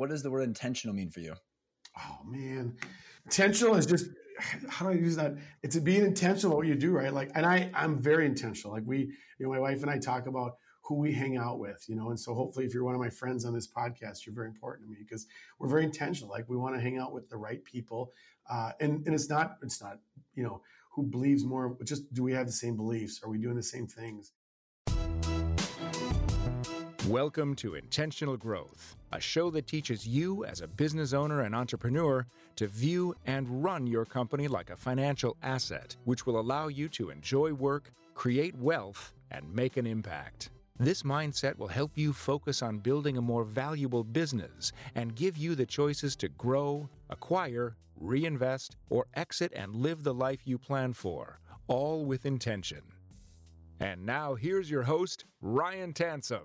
what does the word intentional mean for you? Oh man, intentional is just how do I use that? It's being intentional what you do, right? Like, and I I'm very intentional. Like we, you know, my wife and I talk about who we hang out with, you know, and so hopefully if you're one of my friends on this podcast, you're very important to me because we're very intentional. Like we want to hang out with the right people, uh, and and it's not it's not you know who believes more. Just do we have the same beliefs? Are we doing the same things? Welcome to Intentional Growth, a show that teaches you as a business owner and entrepreneur to view and run your company like a financial asset, which will allow you to enjoy work, create wealth, and make an impact. This mindset will help you focus on building a more valuable business and give you the choices to grow, acquire, reinvest, or exit and live the life you plan for, all with intention. And now here's your host, Ryan Tansom.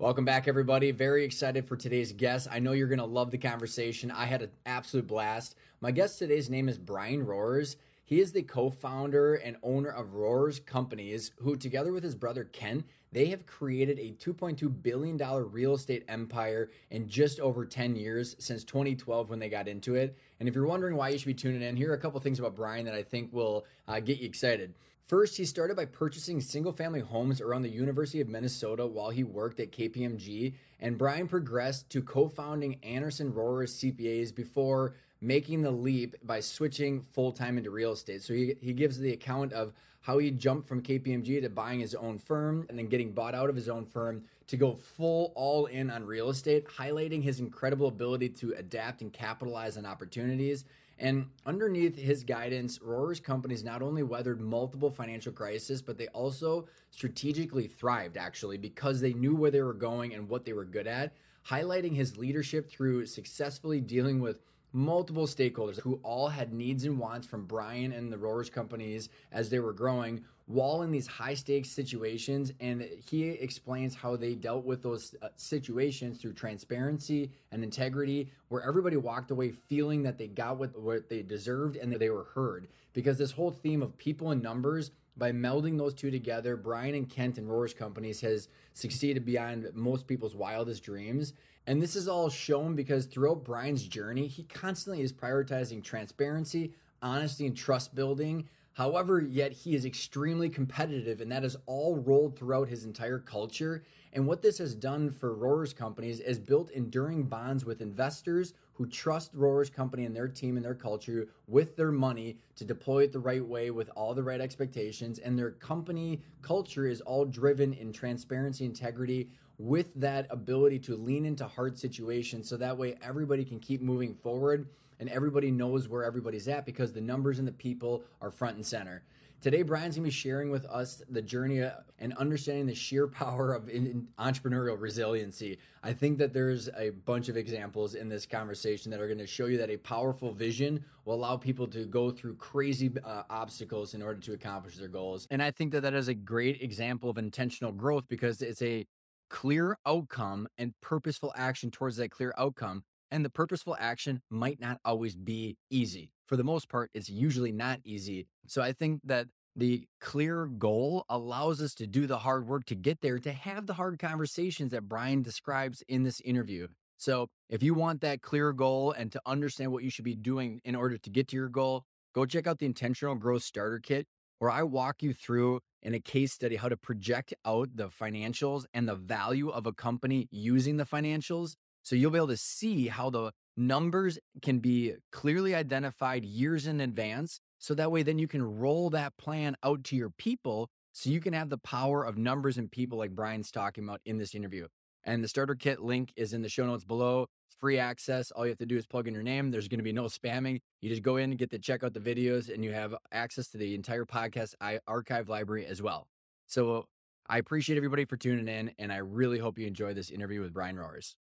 Welcome back, everybody. Very excited for today's guest. I know you're going to love the conversation. I had an absolute blast. My guest today's name is Brian Roers. He is the co founder and owner of Roers Companies, who, together with his brother Kent, they have created a $2.2 billion real estate empire in just over 10 years since 2012 when they got into it. And if you're wondering why you should be tuning in, here are a couple things about Brian that I think will uh, get you excited. First, he started by purchasing single family homes around the University of Minnesota while he worked at KPMG. And Brian progressed to co founding Anderson Roers CPAs before making the leap by switching full time into real estate. So he, he gives the account of how he jumped from KPMG to buying his own firm and then getting bought out of his own firm to go full all in on real estate, highlighting his incredible ability to adapt and capitalize on opportunities and underneath his guidance, Roers companies not only weathered multiple financial crises, but they also strategically thrived actually because they knew where they were going and what they were good at, highlighting his leadership through successfully dealing with multiple stakeholders who all had needs and wants from Brian and the Roers companies as they were growing while in these high stakes situations. And he explains how they dealt with those uh, situations through transparency and integrity, where everybody walked away feeling that they got what, what they deserved and that they were heard. Because this whole theme of people and numbers by melding those two together, Brian and Kent and Roers Companies has succeeded beyond most people's wildest dreams. And this is all shown because throughout Brian's journey, he constantly is prioritizing transparency, honesty, and trust building. However, yet he is extremely competitive, and that is all rolled throughout his entire culture. And what this has done for Roers companies is built enduring bonds with investors who trust Roers company and their team and their culture with their money to deploy it the right way with all the right expectations. And their company culture is all driven in transparency, integrity, with that ability to lean into hard situations so that way everybody can keep moving forward and everybody knows where everybody's at because the numbers and the people are front and center. Today, Brian's gonna be sharing with us the journey and understanding the sheer power of entrepreneurial resiliency. I think that there's a bunch of examples in this conversation that are gonna show you that a powerful vision will allow people to go through crazy uh, obstacles in order to accomplish their goals. And I think that that is a great example of intentional growth because it's a clear outcome and purposeful action towards that clear outcome. And the purposeful action might not always be easy. For the most part, it's usually not easy. So I think that the clear goal allows us to do the hard work to get there, to have the hard conversations that Brian describes in this interview. So if you want that clear goal and to understand what you should be doing in order to get to your goal, go check out the Intentional Growth Starter Kit, where I walk you through in a case study how to project out the financials and the value of a company using the financials. So you'll be able to see how the numbers can be clearly identified years in advance. So that way, then you can roll that plan out to your people so you can have the power of numbers and people like Brian's talking about in this interview. And the starter kit link is in the show notes below. It's free access. All you have to do is plug in your name. There's going to be no spamming. You just go in and get to check out the videos, and you have access to the entire podcast archive library as well. So I appreciate everybody for tuning in, and I really hope you enjoy this interview with Brian Roers.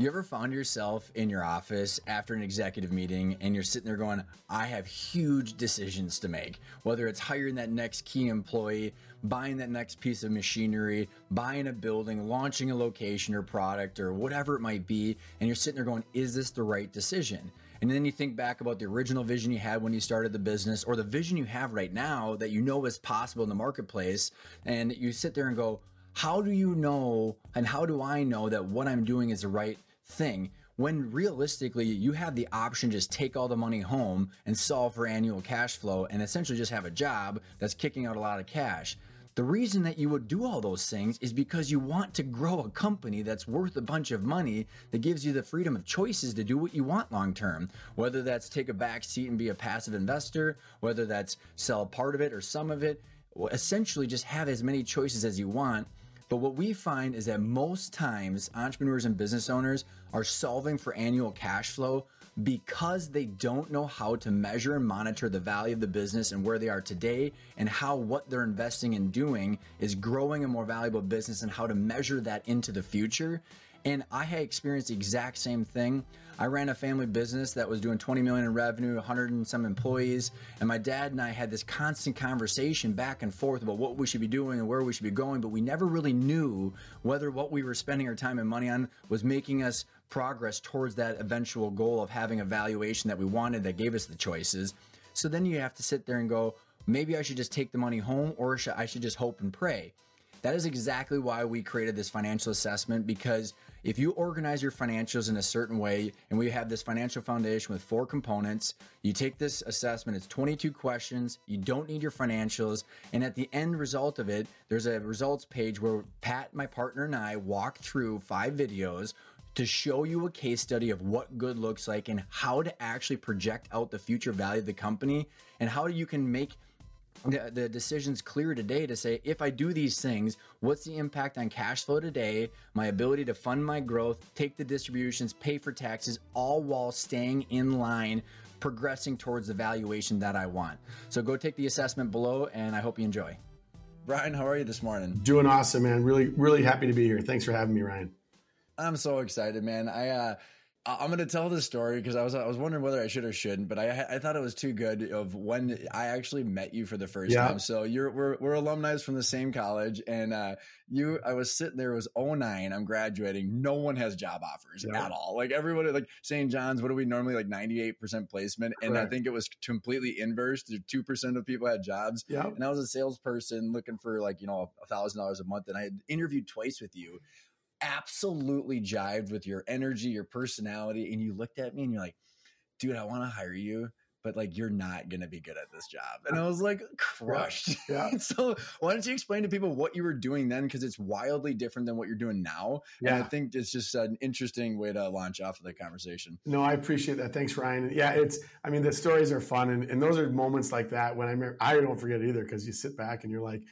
You ever found yourself in your office after an executive meeting and you're sitting there going, I have huge decisions to make, whether it's hiring that next key employee, buying that next piece of machinery, buying a building, launching a location or product or whatever it might be, and you're sitting there going, is this the right decision? And then you think back about the original vision you had when you started the business or the vision you have right now that you know is possible in the marketplace, and you sit there and go, how do you know and how do I know that what I'm doing is the right thing? When realistically, you have the option just take all the money home and solve for annual cash flow and essentially just have a job that's kicking out a lot of cash. The reason that you would do all those things is because you want to grow a company that's worth a bunch of money that gives you the freedom of choices to do what you want long term. Whether that's take a back seat and be a passive investor, whether that's sell part of it or some of it, essentially just have as many choices as you want. But what we find is that most times entrepreneurs and business owners are solving for annual cash flow because they don't know how to measure and monitor the value of the business and where they are today and how what they're investing in doing is growing a more valuable business and how to measure that into the future. And I had experienced the exact same thing. I ran a family business that was doing 20 million in revenue, 100 and some employees, and my dad and I had this constant conversation back and forth about what we should be doing and where we should be going, but we never really knew whether what we were spending our time and money on was making us progress towards that eventual goal of having a valuation that we wanted that gave us the choices. So then you have to sit there and go, maybe I should just take the money home or I should just hope and pray. That is exactly why we created this financial assessment because if you organize your financials in a certain way, and we have this financial foundation with four components, you take this assessment, it's 22 questions, you don't need your financials, and at the end result of it, there's a results page where Pat, my partner, and I walk through five videos to show you a case study of what good looks like and how to actually project out the future value of the company and how you can make the, the decisions clear today to say if I do these things, what's the impact on cash flow today, my ability to fund my growth, take the distributions, pay for taxes, all while staying in line, progressing towards the valuation that I want. So go take the assessment below, and I hope you enjoy. Brian, how are you this morning? Doing awesome, man. Really, really happy to be here. Thanks for having me, Ryan. I'm so excited, man. I uh I'm going to tell this story because I was I was wondering whether I should or shouldn't, but I I thought it was too good of when I actually met you for the first yeah. time. So you're we're we're alumni from the same college, and uh, you I was sitting there. It was 09. I'm graduating. No one has job offers yeah. at all. Like everybody, like St. John's. What are we normally like 98 percent placement? Correct. And I think it was completely inverse. Two percent of people had jobs. Yeah. And I was a salesperson looking for like you know a thousand dollars a month, and I had interviewed twice with you absolutely jived with your energy, your personality. And you looked at me and you're like, dude, I want to hire you, but like you're not going to be good at this job. And I was like, crushed. Yeah. yeah. so why don't you explain to people what you were doing then? Because it's wildly different than what you're doing now. Yeah. And I think it's just an interesting way to launch off of the conversation. No, I appreciate that. Thanks, Ryan. Yeah, it's, I mean, the stories are fun. And, and those are moments like that when I remember, I don't forget either because you sit back and you're like,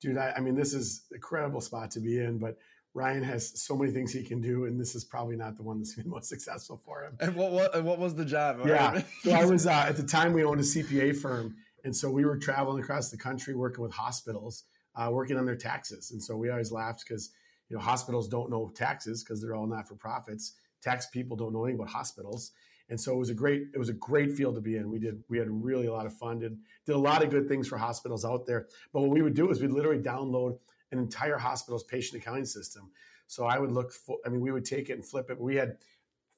dude, I, I mean, this is incredible spot to be in. But Ryan has so many things he can do, and this is probably not the one that's been most successful for him. And what what, what was the job? Yeah, so I was uh, at the time we owned a CPA firm, and so we were traveling across the country working with hospitals, uh, working on their taxes. And so we always laughed because you know hospitals don't know taxes because they're all not for profits. Tax people don't know anything about hospitals, and so it was a great it was a great field to be in. We did we had really a lot of fun. Did did a lot of good things for hospitals out there. But what we would do is we'd literally download an entire hospital's patient accounting system. So I would look for, I mean, we would take it and flip it. We had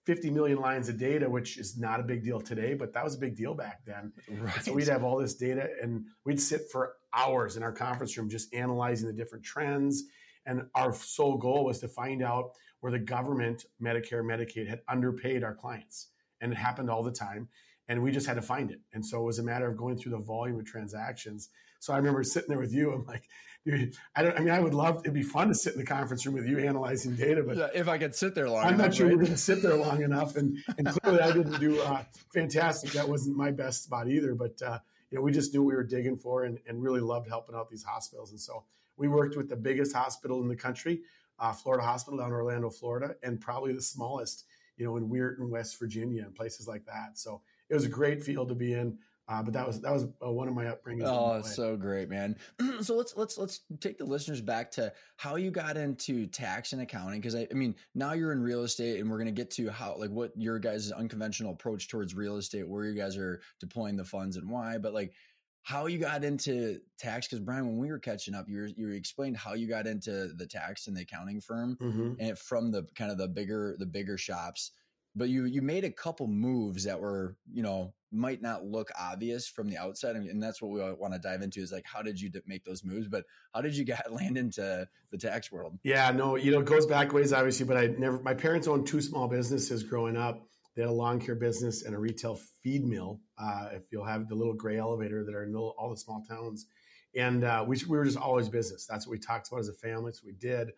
50 million lines of data, which is not a big deal today, but that was a big deal back then. Right. So we'd have all this data and we'd sit for hours in our conference room just analyzing the different trends. And our sole goal was to find out where the government, Medicare, Medicaid had underpaid our clients. And it happened all the time. And we just had to find it. And so it was a matter of going through the volume of transactions. So I remember sitting there with you. I'm like, dude, I don't. I mean, I would love. It'd be fun to sit in the conference room with you analyzing data, but yeah, if I could sit there long, I'm enough, not sure right? we're going to sit there long enough. And and clearly, I didn't do uh, fantastic. That wasn't my best spot either. But uh, you know, we just knew we were digging for and, and really loved helping out these hospitals. And so we worked with the biggest hospital in the country, uh, Florida Hospital down in Orlando, Florida, and probably the smallest, you know, in Weirton, West Virginia, and places like that. So it was a great field to be in. Uh, but that was that was uh, one of my upbringings. Oh, it's so great, man. so let's let's let's take the listeners back to how you got into tax and accounting because I, I, mean now you're in real estate and we're gonna get to how like what your guys' unconventional approach towards real estate, where you guys are deploying the funds and why. But like how you got into tax because Brian, when we were catching up, you were, you explained how you got into the tax and the accounting firm mm-hmm. and from the kind of the bigger the bigger shops but you you made a couple moves that were you know might not look obvious from the outside. And that's what we want to dive into is like, how did you make those moves? But how did you get land into the tax world? Yeah, no, you know, it goes back ways, obviously, but I never, my parents owned two small businesses growing up. They had a lawn care business and a retail feed mill. Uh, if you'll have the little gray elevator that are in all the small towns. And uh, we, we were just always business. That's what we talked about as a family. So we did.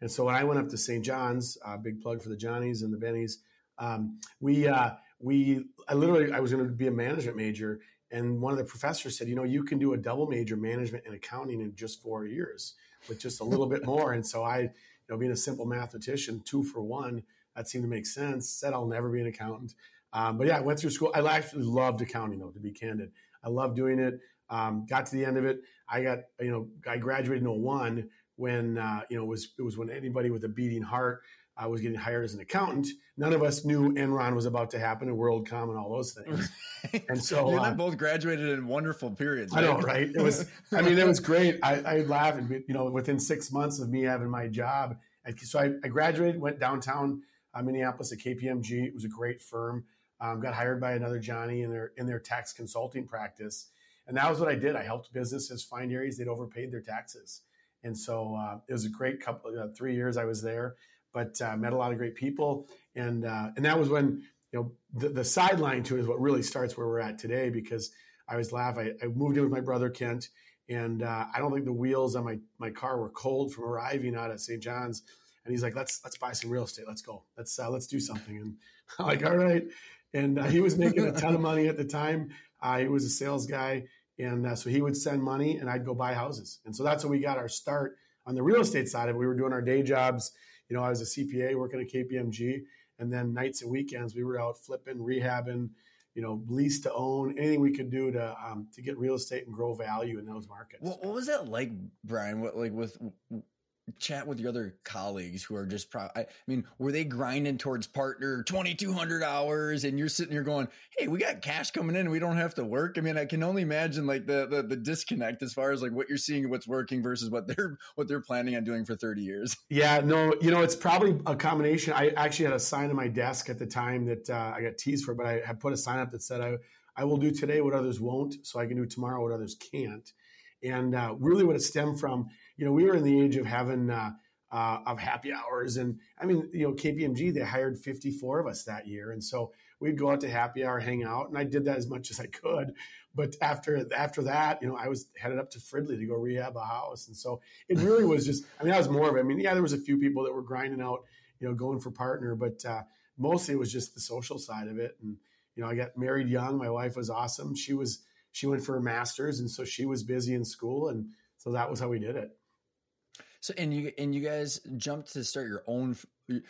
And so when I went up to St. John's, uh, big plug for the Johnnies and the Bennies, um, we uh, we I literally I was going to be a management major, and one of the professors said, you know, you can do a double major, management and accounting, in just four years with just a little bit more. And so I, you know, being a simple mathematician, two for one, that seemed to make sense. Said I'll never be an accountant, um, but yeah, I went through school. I actually loved accounting, though, to be candid. I loved doing it. Um, got to the end of it. I got, you know, I graduated in 01 when, uh, you know, it was, it was when anybody with a beating heart I was getting hired as an accountant. None of us knew Enron was about to happen and WorldCom and all those things. And so you uh, both graduated in wonderful periods. Right? I know, right? It was, I mean, it was great. I, I laugh and, you know, within six months of me having my job. And so I, I graduated, went downtown uh, Minneapolis at KPMG. It was a great firm. Um, got hired by another Johnny in their, in their tax consulting practice. And that was what I did. I helped businesses find areas they'd overpaid their taxes. And so uh, it was a great couple, uh, three years I was there but uh, met a lot of great people, and uh, and that was when you know the, the sideline to it is what really starts where we're at today because I was laugh. I, I moved in with my brother Kent, and uh, I don't think the wheels on my my car were cold from arriving out at St. John's. And he's like, "Let's let's buy some real estate. Let's go. Let's uh, let's do something." And I'm like, "All right." And uh, he was making a ton of money at the time. Uh, he was a sales guy, and so he would send money, and I'd go buy houses. And so that's when we got our start on the real estate side of it. We were doing our day jobs you know, I was a CPA working at KPMG, and then nights and weekends we were out flipping, rehabbing, you know, lease to own, anything we could do to um, to get real estate and grow value in those markets. What, what was that like, Brian? What like with chat with your other colleagues who are just pro- I mean, were they grinding towards partner 2200 hours and you're sitting here going, "Hey, we got cash coming in, we don't have to work." I mean, I can only imagine like the, the the disconnect as far as like what you're seeing what's working versus what they're what they're planning on doing for 30 years. Yeah, no, you know, it's probably a combination. I actually had a sign on my desk at the time that uh, I got teased for, but I had put a sign up that said I I will do today what others won't, so I can do tomorrow what others can't. And uh, really, what it stemmed from you know, we were in the age of having uh, uh, of happy hours, and I mean, you know, KPMG they hired 54 of us that year, and so we'd go out to happy hour, hang out, and I did that as much as I could. But after after that, you know, I was headed up to Fridley to go rehab a house, and so it really was just. I mean, that was more of it. I mean, yeah, there was a few people that were grinding out, you know, going for partner, but uh, mostly it was just the social side of it. And you know, I got married young. My wife was awesome. She was she went for a master's, and so she was busy in school, and so that was how we did it. So and you and you guys jumped to start your own.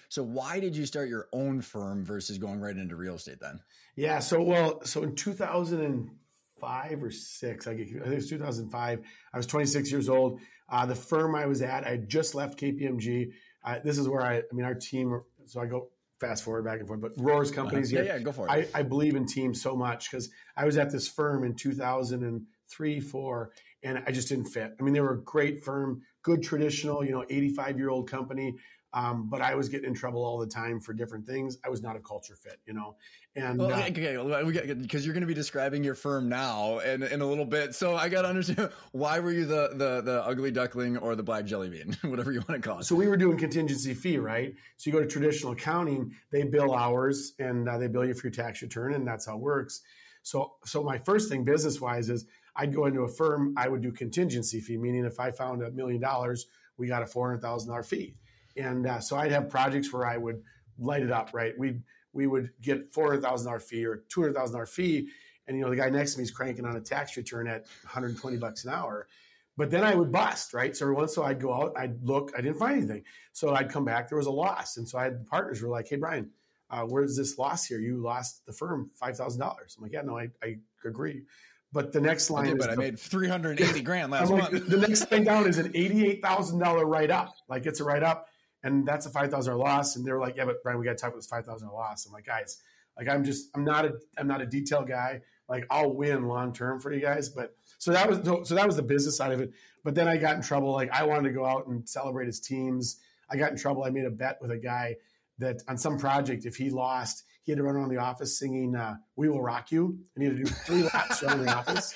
So why did you start your own firm versus going right into real estate then? Yeah. So well, so in 2005 or six, I think it was 2005. I was 26 years old. Uh, the firm I was at, I just left KPMG. Uh, this is where I, I mean, our team. So I go fast forward back and forth, but Roers companies uh-huh. Yeah, yeah, go for it. I, I believe in teams so much because I was at this firm in 2003, four, and I just didn't fit. I mean, they were a great firm good traditional, you know, 85 year old company. Um, but I was getting in trouble all the time for different things. I was not a culture fit, you know. And well, uh, okay, because you're going to be describing your firm now in, in a little bit, so I got to understand why were you the, the the ugly duckling or the black jelly bean, whatever you want to call it. So we were doing contingency fee, right? So you go to traditional accounting, they bill hours and uh, they bill you for your tax return, and that's how it works. So so my first thing business wise is I'd go into a firm, I would do contingency fee, meaning if I found a million dollars, we got a $400,000 fee. And uh, so I'd have projects where I would light it up, right? We we would get $400,000 fee or $200,000 fee. And, you know, the guy next to me is cranking on a tax return at 120 bucks an hour. But then I would bust, right? So every once in a while I'd go out, I'd look, I didn't find anything. So I'd come back, there was a loss. And so I had partners were like, hey, Brian, uh, where's this loss here? You lost the firm $5,000. I'm like, yeah, no, I, I agree. But the next line okay, but I made 380 grand last like, month. the next thing down is an $88,000 write up. Like it's a write up and that's a $5,000 loss. And they're like, yeah, but Brian, we got to talk about this $5,000 loss. I'm like, guys, like I'm just, I'm not a, I'm not a detail guy. Like I'll win long term for you guys. But so that was, so that was the business side of it. But then I got in trouble. Like I wanted to go out and celebrate his teams. I got in trouble. I made a bet with a guy that on some project, if he lost, he had to run around the office singing uh, "We Will Rock You," and he had to do three laps around the office,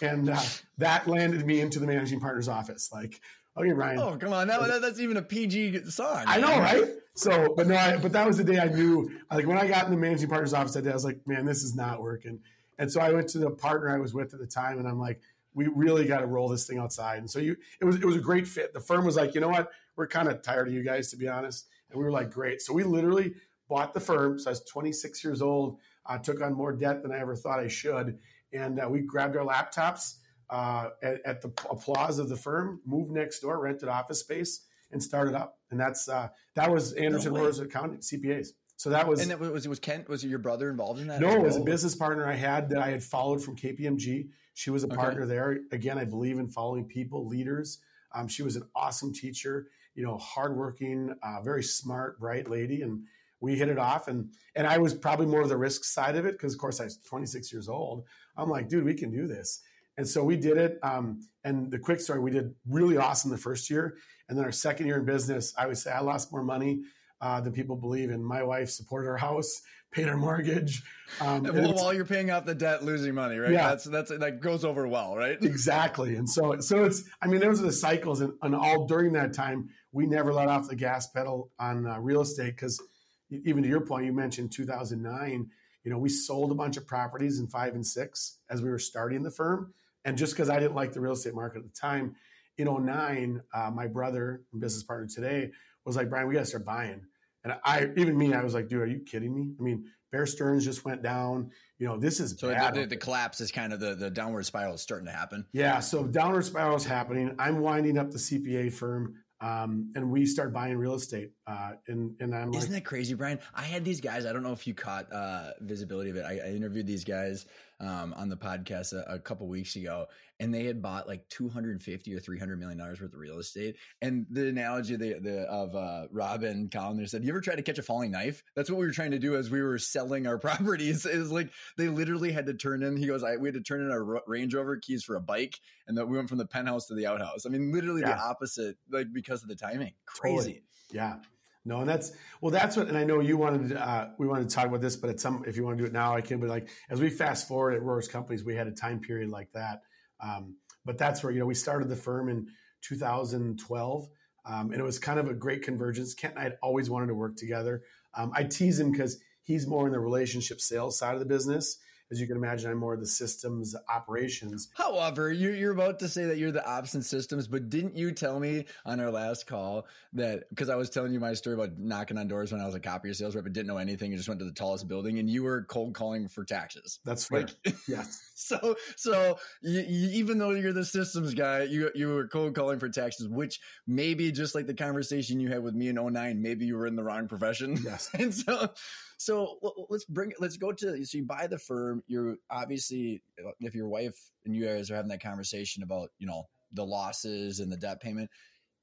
and uh, that landed me into the managing partner's office. Like, okay, Ryan. Oh, come on, that, that, that's even a PG song. I know, right? So, but no, I, but that was the day I knew. Like when I got in the managing partner's office that day, I was like, man, this is not working. And so I went to the partner I was with at the time, and I'm like, we really got to roll this thing outside. And so you, it was it was a great fit. The firm was like, you know what, we're kind of tired of you guys, to be honest. And we were like, great. So we literally bought the firm. So I was 26 years old. I took on more debt than I ever thought I should, and uh, we grabbed our laptops uh, at, at, the applause of the firm, moved next door, rented office space, and started up. And that's uh, that was Anderson no Roers Accounting CPAs. So that was and it was it was Kent was it your brother involved in that? No, it was a business partner I had that I had followed from KPMG. She was a okay. partner there. Again, I believe in following people, leaders. Um, she was an awesome teacher, you know, hardworking, uh, very smart, bright lady, and we hit it off. And and I was probably more of the risk side of it because, of course, I was 26 years old. I'm like, dude, we can do this. And so we did it. Um, and the quick story, we did really awesome the first year. And then our second year in business, I would say I lost more money uh, than people believe. And my wife supported our house, paid our mortgage. Um, well, while you're paying off the debt, losing money, right? Yeah, that's that's that goes over well, right? exactly. And so, so it's. I mean, those are the cycles, and, and all during that time, we never let off the gas pedal on uh, real estate because, even to your point, you mentioned 2009. You know, we sold a bunch of properties in five and six as we were starting the firm, and just because I didn't like the real estate market at the time, in 09, uh, my brother and business partner today was like, Brian, we got to start buying. And I, even me, I was like, dude, are you kidding me? I mean, Bear Stearns just went down. You know, this is so the, the, collapse is kind of the, the downward spiral is starting to happen. Yeah. So downward spiral is happening. I'm winding up the CPA firm. Um, and we start buying real estate. Uh, and, and I'm Isn't like, that crazy, Brian? I had these guys. I don't know if you caught uh, visibility of it. I, I interviewed these guys um, on the podcast a, a couple weeks ago, and they had bought like 250 or 300 million dollars worth of real estate. And the analogy the, the, of uh, Robin Collins said, "You ever try to catch a falling knife?" That's what we were trying to do as we were selling our properties. Is like they literally had to turn in. He goes, "I we had to turn in our Range Rover keys for a bike, and that we went from the penthouse to the outhouse. I mean, literally yeah. the opposite, like because of the timing. Crazy. Totally. Yeah." No, and that's well. That's what, and I know you wanted. Uh, we wanted to talk about this, but at some, if you want to do it now, I can. But like as we fast forward at Roers Companies, we had a time period like that um, but that's where you know we started the firm in 2012, um, and it was kind of a great convergence. Kent and I had always wanted to work together. Um, I tease him because he's more in the relationship sales side of the business, as you can imagine, I'm more of the systems operations. However, you're, about to say that you're the ops and systems, but didn't you tell me on our last call that because I was telling you my story about knocking on doors when I was a copier sales rep and didn't know anything and just went to the tallest building and you were cold calling for taxes. That's right. Like, yes. So, so you, you, even though you're the systems guy, you you were cold calling for taxes, which maybe just like the conversation you had with me in 09, maybe you were in the wrong profession. Yes. and so so let's bring it. Let's go to so you buy the firm. You're obviously if your wife and you guys are having that conversation about you know the losses and the debt payment.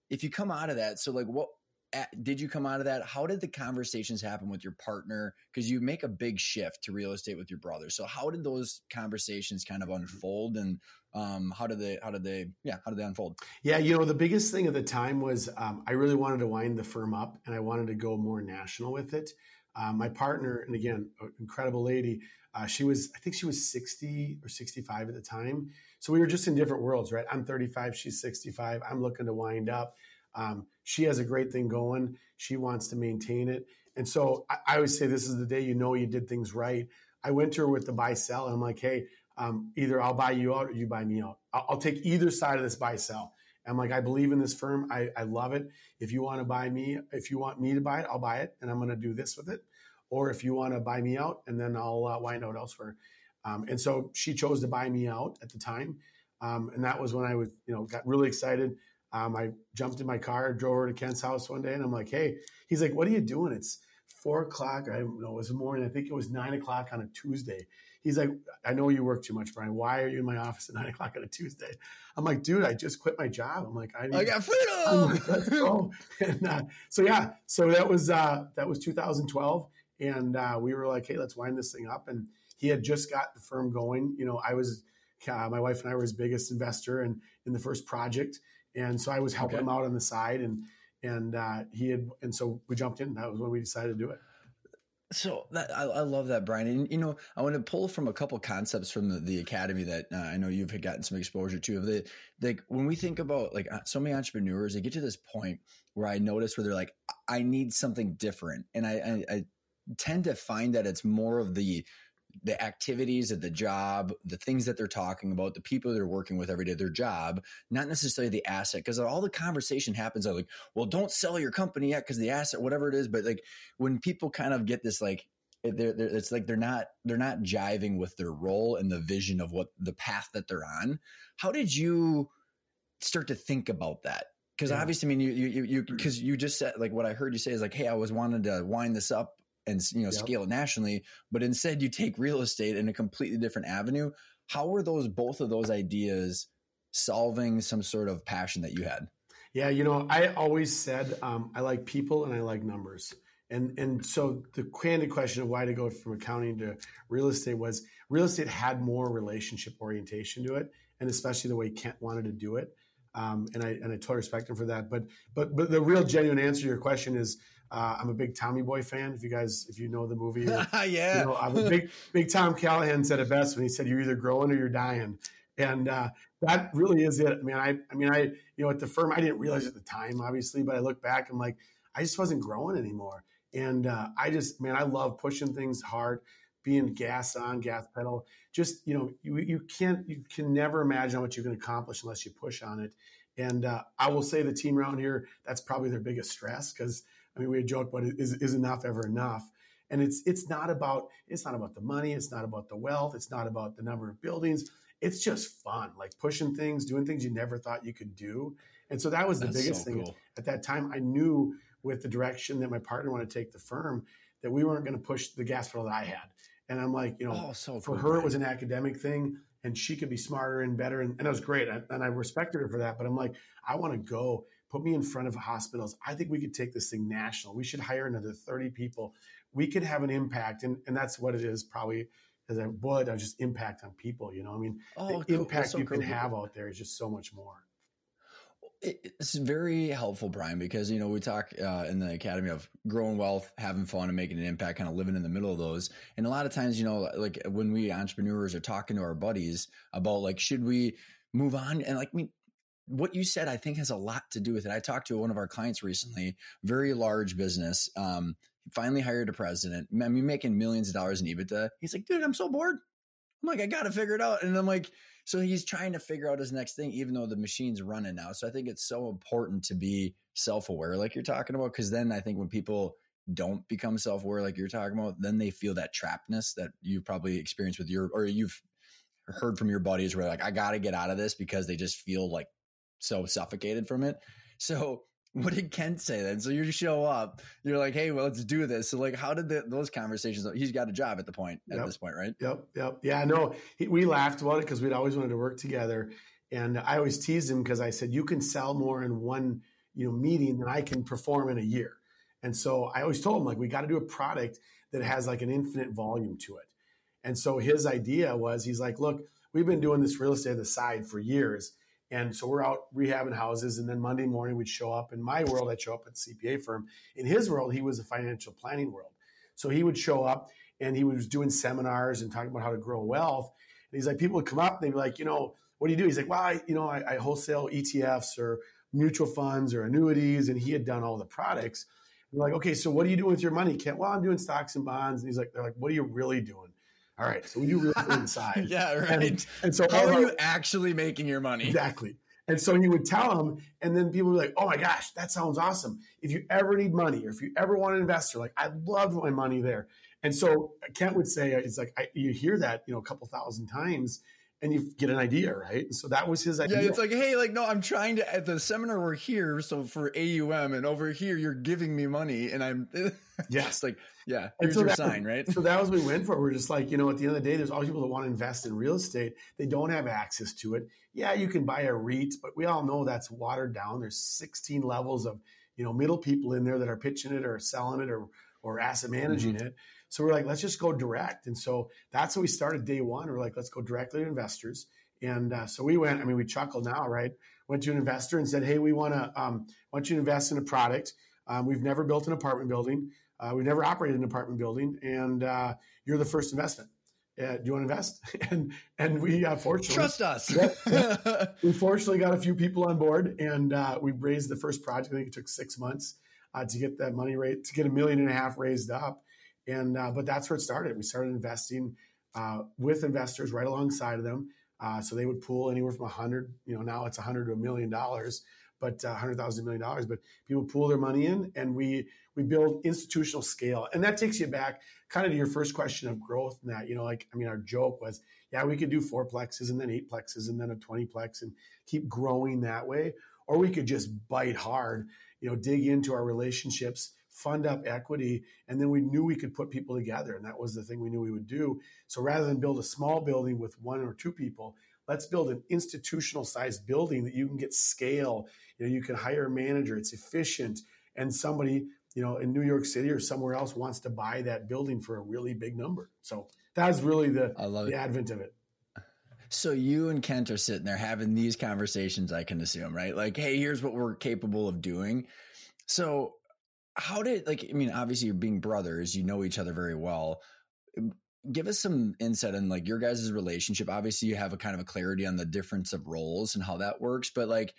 If you come out of that, so like what did you come out of that? How did the conversations happen with your partner? Because you make a big shift to real estate with your brother. So how did those conversations kind of unfold, and um, how did they? How did they? Yeah, how did they unfold? Yeah, you know, the biggest thing at the time was um, I really wanted to wind the firm up, and I wanted to go more national with it. Uh, my partner, and again, incredible lady, uh, she was, I think she was 60 or 65 at the time. So we were just in different worlds, right? I'm 35, she's 65. I'm looking to wind up. Um, she has a great thing going. She wants to maintain it. And so I, I, always say this is the day you know you did things right. I went to her with the buy sell, and I'm like, hey, um, either I'll buy you out or you buy me out. I'll, I'll take either side of this buy sell. I'm like, I believe in this firm. I, I love it. If you want to buy me, if you want me to buy it, I'll buy it, and I'm going to do this with it. Or if you want to buy me out, and then I'll uh, wind out elsewhere. Um, and so she chose to buy me out at the time, um, and that was when I was, you know, got really excited. Um, I jumped in my car, drove over to Kent's house one day, and I'm like, "Hey," he's like, "What are you doing?" It's four o'clock. I don't know. It was the morning. I think it was nine o'clock on a Tuesday. He's like, I know you work too much, Brian. Why are you in my office at nine o'clock on a Tuesday? I'm like, dude, I just quit my job. I'm like, I, need, I got freedom. Like, and uh, so yeah, so that was uh, that was 2012, and uh, we were like, hey, let's wind this thing up. And he had just got the firm going. You know, I was uh, my wife and I were his biggest investor in in the first project, and so I was helping okay. him out on the side and and uh, he had, and so we jumped in. That was when we decided to do it. So that I, I, love that, Brian. And you know, I want to pull from a couple concepts from the, the academy that uh, I know you've gotten some exposure to. Of the like when we think about like uh, so many entrepreneurs, they get to this point where I notice where they're like, I need something different, and I, I, I tend to find that it's more of the the activities of the job, the things that they're talking about, the people they're working with every day, their job, not necessarily the asset. Because all the conversation happens are like, well, don't sell your company yet because the asset, whatever it is. But like when people kind of get this, like, eh, they're, they're, it's like they're not they're not jiving with their role and the vision of what the path that they're on. How did you start to think about that? Because yeah. obviously, I mean, you you you because mm. you just said like what I heard you say is like, hey, I was wanting to wind this up and you know yep. scale it nationally but instead you take real estate in a completely different avenue how are those both of those ideas solving some sort of passion that you had yeah you know i always said um, i like people and i like numbers and and so the candid question of why to go from accounting to real estate was real estate had more relationship orientation to it and especially the way kent wanted to do it um, and I and I totally respect him for that. But but but the real genuine answer to your question is uh, I'm a big Tommy Boy fan. If you guys, if you know the movie, or, yeah, you know, I'm a big, big Tom Callahan said it best when he said, "You're either growing or you're dying," and uh, that really is it. I mean, I, I mean, I, you know, at the firm, I didn't realize at the time, obviously, but I look back, I'm like, I just wasn't growing anymore, and uh, I just, man, I love pushing things hard, being gas on, gas pedal. Just, you know, you you can't, you can never imagine what you can accomplish unless you push on it. And uh, I will say the team around here, that's probably their biggest stress because I mean, we joke, but is, is enough ever enough? And it's it's not about it's not about the money, it's not about the wealth, it's not about the number of buildings. It's just fun, like pushing things, doing things you never thought you could do. And so that was the That's biggest so thing cool. at that time. I knew with the direction that my partner wanted to take the firm that we weren't going to push the gas pedal that I had. And I'm like, you know, oh, so for her, it was an academic thing and she could be smarter and better. And, and that was great. and I respected her for that. But I'm like, I want to go put me in front of hospitals. I think we could take this thing national. We should hire another 30 people. We could have an impact. And, and that's what it is probably as I would, I just impact on people, you know, I mean, oh, the cool. impact so you cool. can have out there is just so much more. It's very helpful, Brian, because you know we talk uh, in the academy of growing wealth, having fun, and making an impact, kind of living in the middle of those. And a lot of times, you know, like when we entrepreneurs are talking to our buddies about like, should we move on? And like, I mean, what you said, I think, has a lot to do with it. I talked to one of our clients recently, very large business. Um, finally hired a president. I mean, making millions of dollars in EBITDA. He's like, dude, I'm so bored. I'm like, I got to figure it out. And I'm like, so he's trying to figure out his next thing, even though the machine's running now. So I think it's so important to be self aware, like you're talking about, because then I think when people don't become self aware, like you're talking about, then they feel that trappedness that you probably experienced with your, or you've heard from your buddies where like, I got to get out of this because they just feel like so suffocated from it. So what did Kent say then? So you show up, you're like, hey, well, let's do this. So like, how did the, those conversations? He's got a job at the point at yep. this point, right? Yep, yep, yeah. No, he, we laughed about it because we'd always wanted to work together, and I always teased him because I said you can sell more in one you know meeting than I can perform in a year. And so I always told him like we got to do a product that has like an infinite volume to it. And so his idea was he's like, look, we've been doing this real estate on the side for years and so we're out rehabbing houses. And then Monday morning, we'd show up. In my world, I'd show up at the CPA firm. In his world, he was a financial planning world. So he would show up and he was doing seminars and talking about how to grow wealth. And he's like, people would come up and they'd be like, you know, what do you do? He's like, well, I, you know, I, I wholesale ETFs or mutual funds or annuities. And he had done all the products. And like, okay, so what are you doing with your money, Kent? Well, I'm doing stocks and bonds. And he's like, they're like, what are you really doing? All right, so you really inside. yeah, right. And, and so, how are you actually making your money? Exactly. And so he would tell them, and then people would be like, "Oh my gosh, that sounds awesome! If you ever need money, or if you ever want an investor, like I love my money there." And so Kent would say, uh, "It's like I, you hear that, you know, a couple thousand times, and you get an idea, right? And so that was his idea. Yeah, it's like, hey, like, no, I'm trying to at the seminar we're here, so for AUM, and over here you're giving me money, and I'm yes, like, yeah, here's so your sign, right? So that was what we went for. We're just like, you know, at the end of the day, there's always people that want to invest in real estate. They don't have access to it. Yeah, you can buy a REIT, but we all know that's watered down. There's 16 levels of, you know, middle people in there that are pitching it or selling it or or asset managing mm-hmm. it. So we're like, let's just go direct. And so that's how we started day one. We're like, let's go directly to investors. And uh, so we went. I mean, we chuckle now, right? Went to an investor and said, "Hey, we want to um, want you to invest in a product. Um, we've never built an apartment building. Uh, we've never operated an apartment building, and uh, you're the first investment. Uh, do you want to invest?" and and we uh, fortunately trust us. we fortunately got a few people on board, and uh, we raised the first project. I think it took six months uh, to get that money rate to get a million and a half raised up. And uh, but that's where it started. We started investing uh, with investors right alongside of them. Uh, so they would pool anywhere from a hundred, you know, now it's a hundred to a million dollars, but a hundred thousand million dollars. But people pool their money in, and we we build institutional scale, and that takes you back kind of to your first question of growth. And that you know, like I mean, our joke was, yeah, we could do four plexes and then eight plexes and then a twenty plex and keep growing that way, or we could just bite hard, you know, dig into our relationships fund up equity, and then we knew we could put people together, and that was the thing we knew we would do. So rather than build a small building with one or two people, let's build an institutional sized building that you can get scale. You know, you can hire a manager, it's efficient, and somebody you know in New York City or somewhere else wants to buy that building for a really big number. So that's really the the advent of it. So you and Kent are sitting there having these conversations, I can assume, right? Like, hey, here's what we're capable of doing. So how did like i mean obviously you're being brothers you know each other very well um, give us some insight on like your guys' relationship. Obviously you have a kind of a clarity on the difference of roles and how that works but like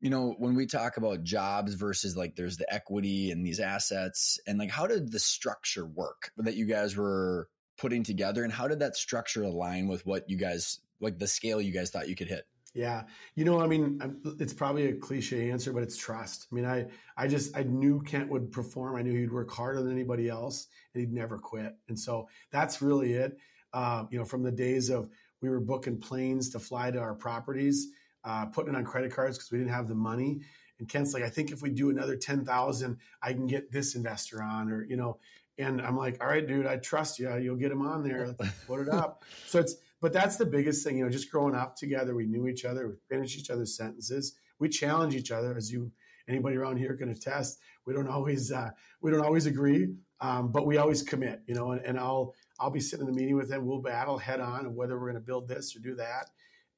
you know when we talk about jobs versus like there's the equity and these assets and like how did the structure work that you guys were putting together and how did that structure align with what you guys like the scale you guys thought you could hit yeah, you know, I mean, it's probably a cliche answer, but it's trust. I mean, I I just I knew Kent would perform. I knew he'd work harder than anybody else, and he'd never quit. And so that's really it. Uh, you know, from the days of we were booking planes to fly to our properties, uh, putting it on credit cards because we didn't have the money. And Kent's like, I think if we do another ten thousand, I can get this investor on, or you know. And I'm like, all right, dude, I trust you. You'll get him on there. Let's put it up. So it's but that's the biggest thing, you know, just growing up together, we knew each other, we finished each other's sentences, we challenge each other, as you anybody around here can attest. We don't always uh, we don't always agree, um, but we always commit, you know. And, and, I'll I'll be sitting in the meeting with him. We'll battle head on of whether we're going to build this or do that.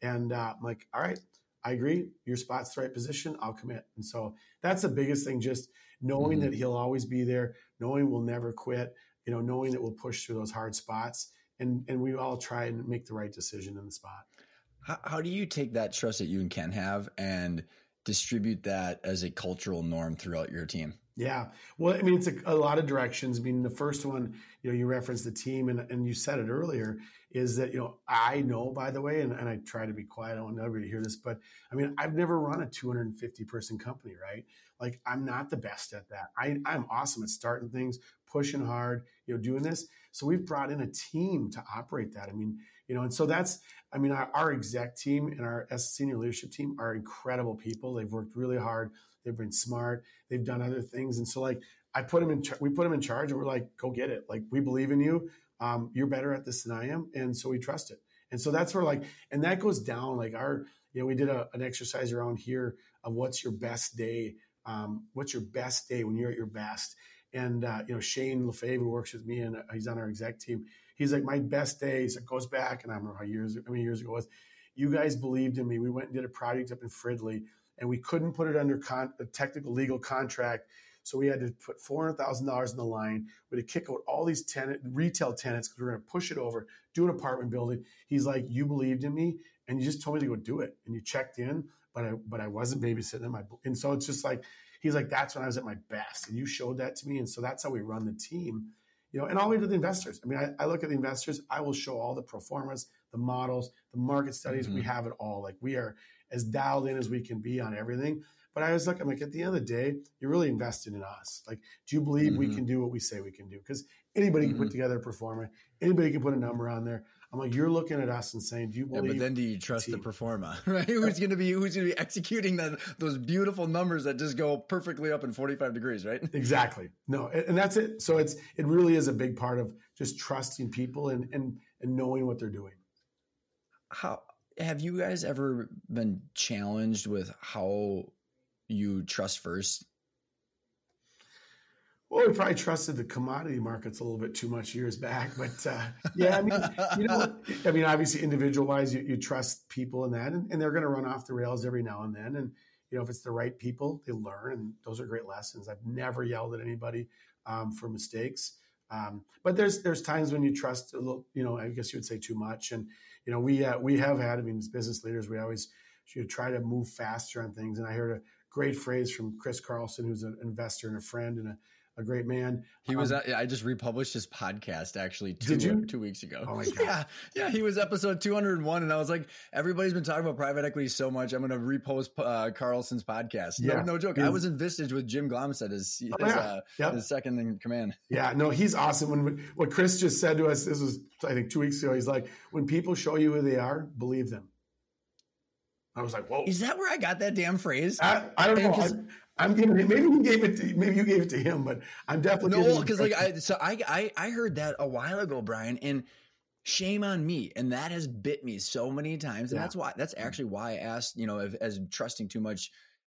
And uh, I'm like, all right, I agree. Your spot's the right position. I'll commit. And so that's the biggest thing. Just knowing mm-hmm. that he'll always be there, knowing we'll never quit. You know, knowing that we'll push through those hard spots and and we all try and make the right decision in the spot. How, how do you take that trust that you and Kent have and distribute that as a cultural norm throughout your team? Yeah. Well, I mean, it's a, a, lot of directions. I mean, the first one, you know, you referenced the team and, and you said it earlier, is that, you know, I know, by the way, and, and I try to be quiet. I don't want everybody to hear this, but I mean, I've never run a 250 person company, right? Like, I'm not the best at that. I, I'm awesome at starting things, pushing hard, you know, doing this. So we've brought in a team to operate that. I mean, you know, and so that's, I mean, our, our exec team and our senior leadership team are incredible people. They've worked really hard. They've been smart. They've done other things. And so like, I put them in, we put them in charge and we're like, go get it. Like, we believe in you. Um, you're better at this than I am. And so we trust it. And so that's where like, and that goes down like our, you know, we did a, an exercise around here of what's your best day. Um, what's your best day when you're at your best? And uh, you know, Shane Lefebvre, works with me and uh, he's on our exec team. He's like, my best days. It goes back, and I don't how years, how many years ago it was. You guys believed in me. We went and did a project up in Fridley, and we couldn't put it under con- a technical legal contract. So we had to put four hundred thousand dollars in the line. We had to kick out all these tenant retail tenants because we are going to push it over, do an apartment building. He's like, "You believed in me, and you just told me to go do it, and you checked in, but I but I wasn't babysitting in my." And so it's just like he's like, that's when I was at my best. And you showed that to me. And so that's how we run the team, you know, and all the way to the investors. I mean, I, I look at the investors, I will show all the performance, the models, the market studies. Mm-hmm. We have it all. Like we are as dialed in as we can be on everything. But I was like, I'm like, at the end of the day, you're really invested in us. Like, do you believe mm-hmm. we can do what we say we can do? Because anybody mm-hmm. can put mm-hmm. together a pro forma, anybody can put a number on there. I'm like, you're looking at us and saying, do you believe? Yeah, but then do you trust the, pro forma, right? who's going to be who's going to be executing that those beautiful numbers that just go perfectly up in 45 degrees, right? Exactly. No, and that's it. So it's it really is a big part of just trusting people and and and knowing what they're doing. How have you guys ever been challenged with how you trust first Well, we probably trusted the commodity markets a little bit too much years back, but uh, yeah, I mean, you know, I mean, obviously, individual wise, you, you trust people in that, and, and they're going to run off the rails every now and then, and you know, if it's the right people, they learn, and those are great lessons. I've never yelled at anybody um, for mistakes, um, but there's there's times when you trust a little, you know, I guess you would say too much, and you know, we uh, we have had, I mean, as business leaders, we always should try to move faster on things, and I heard a great phrase from Chris Carlson, who's an investor and a friend and a a great man. He was. Um, I just republished his podcast actually. Two, did you two weeks ago? Oh my God. Yeah, yeah. He was episode two hundred and one, and I was like, everybody's been talking about private equity so much. I'm going to repost uh, Carlson's podcast. No, yeah, no joke. I was in Vistage with Jim Glomstead as, oh, as, uh, yep. his second in command. Yeah, no, he's awesome. When what Chris just said to us, this was I think two weeks ago. He's like, when people show you who they are, believe them. I was like, "Whoa!" Is that where I got that damn phrase? I, I don't know. I'm giving it. Maybe you gave it. To, maybe you gave it to him, but I'm definitely no. Because like I, so I, I, I heard that a while ago, Brian, and shame on me, and that has bit me so many times, and yeah. that's why. That's actually why I asked. You know, if, as trusting too much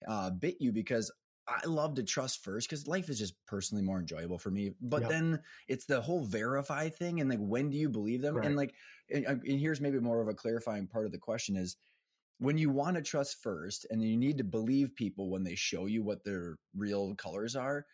uh, bit you because I love to trust first because life is just personally more enjoyable for me. But yep. then it's the whole verify thing, and like when do you believe them? Right. And like, and, and here's maybe more of a clarifying part of the question is when you want to trust first and you need to believe people when they show you what their real colors are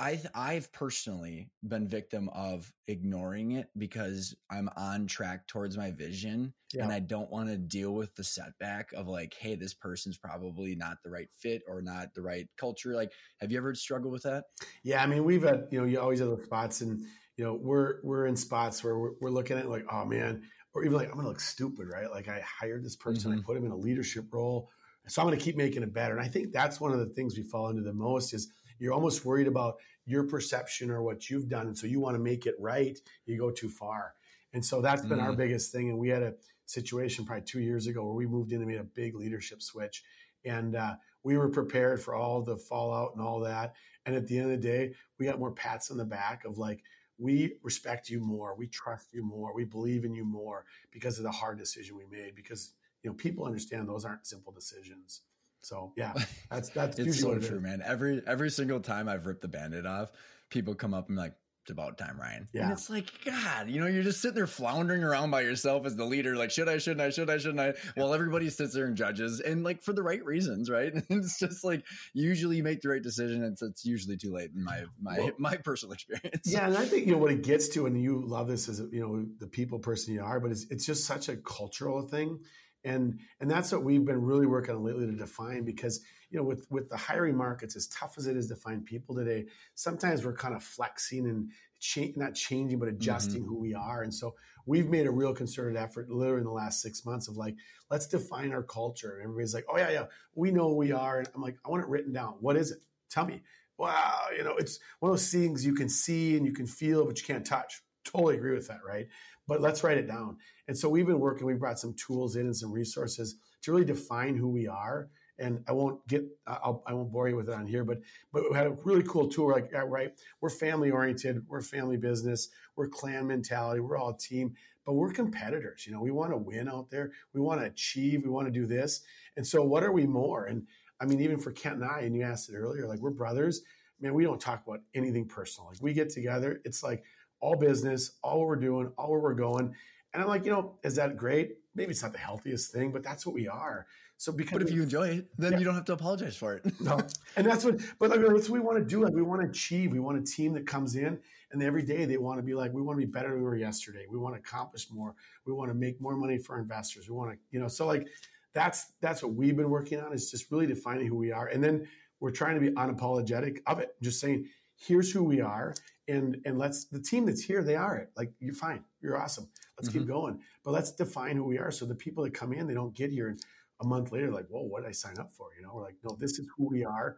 I I've personally been victim of ignoring it because I'm on track towards my vision yeah. and I don't want to deal with the setback of like hey this person's probably not the right fit or not the right culture like have you ever struggled with that yeah I mean we've had you know you always have the spots and you know we're we're in spots where we're, we're looking at like oh man or even like I'm going to look stupid, right? Like I hired this person, mm-hmm. I put him in a leadership role, so I'm going to keep making it better. And I think that's one of the things we fall into the most is you're almost worried about your perception or what you've done, and so you want to make it right. You go too far, and so that's been mm-hmm. our biggest thing. And we had a situation probably two years ago where we moved in and made a big leadership switch, and uh, we were prepared for all the fallout and all that. And at the end of the day, we got more pats on the back of like we respect you more, we trust you more, we believe in you more because of the hard decision we made. Because you know people understand those aren't simple decisions. So yeah, that's that's it's so true, man. Every every single time I've ripped the bandit off, people come up and like, about time, Ryan. Yeah. And it's like, God, you know, you're just sitting there floundering around by yourself as the leader, like, should I, shouldn't I, should I, shouldn't I? While everybody sits there and judges and like for the right reasons, right? And it's just like usually you make the right decision. It's it's usually too late in my my well, my personal experience. Yeah, and I think you know what it gets to, and you love this as you know the people person you are, but it's it's just such a cultural thing. And and that's what we've been really working on lately to define because you know with with the hiring markets as tough as it is to find people today sometimes we're kind of flexing and cha- not changing but adjusting mm-hmm. who we are. And so we've made a real concerted effort literally in the last six months of like let's define our culture. And everybody's like oh yeah yeah we know who we are. And i'm like i want it written down. What is it? Tell me. Wow you know it's one of those things you can see and you can feel but you can't touch. Totally agree with that right? But let's write it down. And so we've been working we brought some tools in and some resources to really define who we are and I won't get I'll, I will not bore you with it on here, but but we had a really cool tour. Like uh, right, we're family oriented, we're family business, we're clan mentality, we're all a team, but we're competitors. You know, we want to win out there, we want to achieve, we want to do this, and so what are we more? And I mean, even for Kent and I, and you asked it earlier, like we're brothers. Man, we don't talk about anything personal. Like we get together, it's like all business, all we're doing, all where we're going. And I'm like, you know, is that great? Maybe it's not the healthiest thing, but that's what we are. So because but if you enjoy it, then yeah. you don't have to apologize for it. no, and that's what. But like, that's what we want to do. Like we want to achieve. We want a team that comes in and every day they want to be like, we want to be better than we were yesterday. We want to accomplish more. We want to make more money for our investors. We want to, you know, so like that's that's what we've been working on is just really defining who we are, and then we're trying to be unapologetic of it. Just saying, here's who we are, and and let's the team that's here, they are it. Like you're fine, you're awesome. Let's mm-hmm. keep going, but let's define who we are so the people that come in, they don't get here and a month later, like, whoa, what did I sign up for? You know, we're like, no, this is who we are.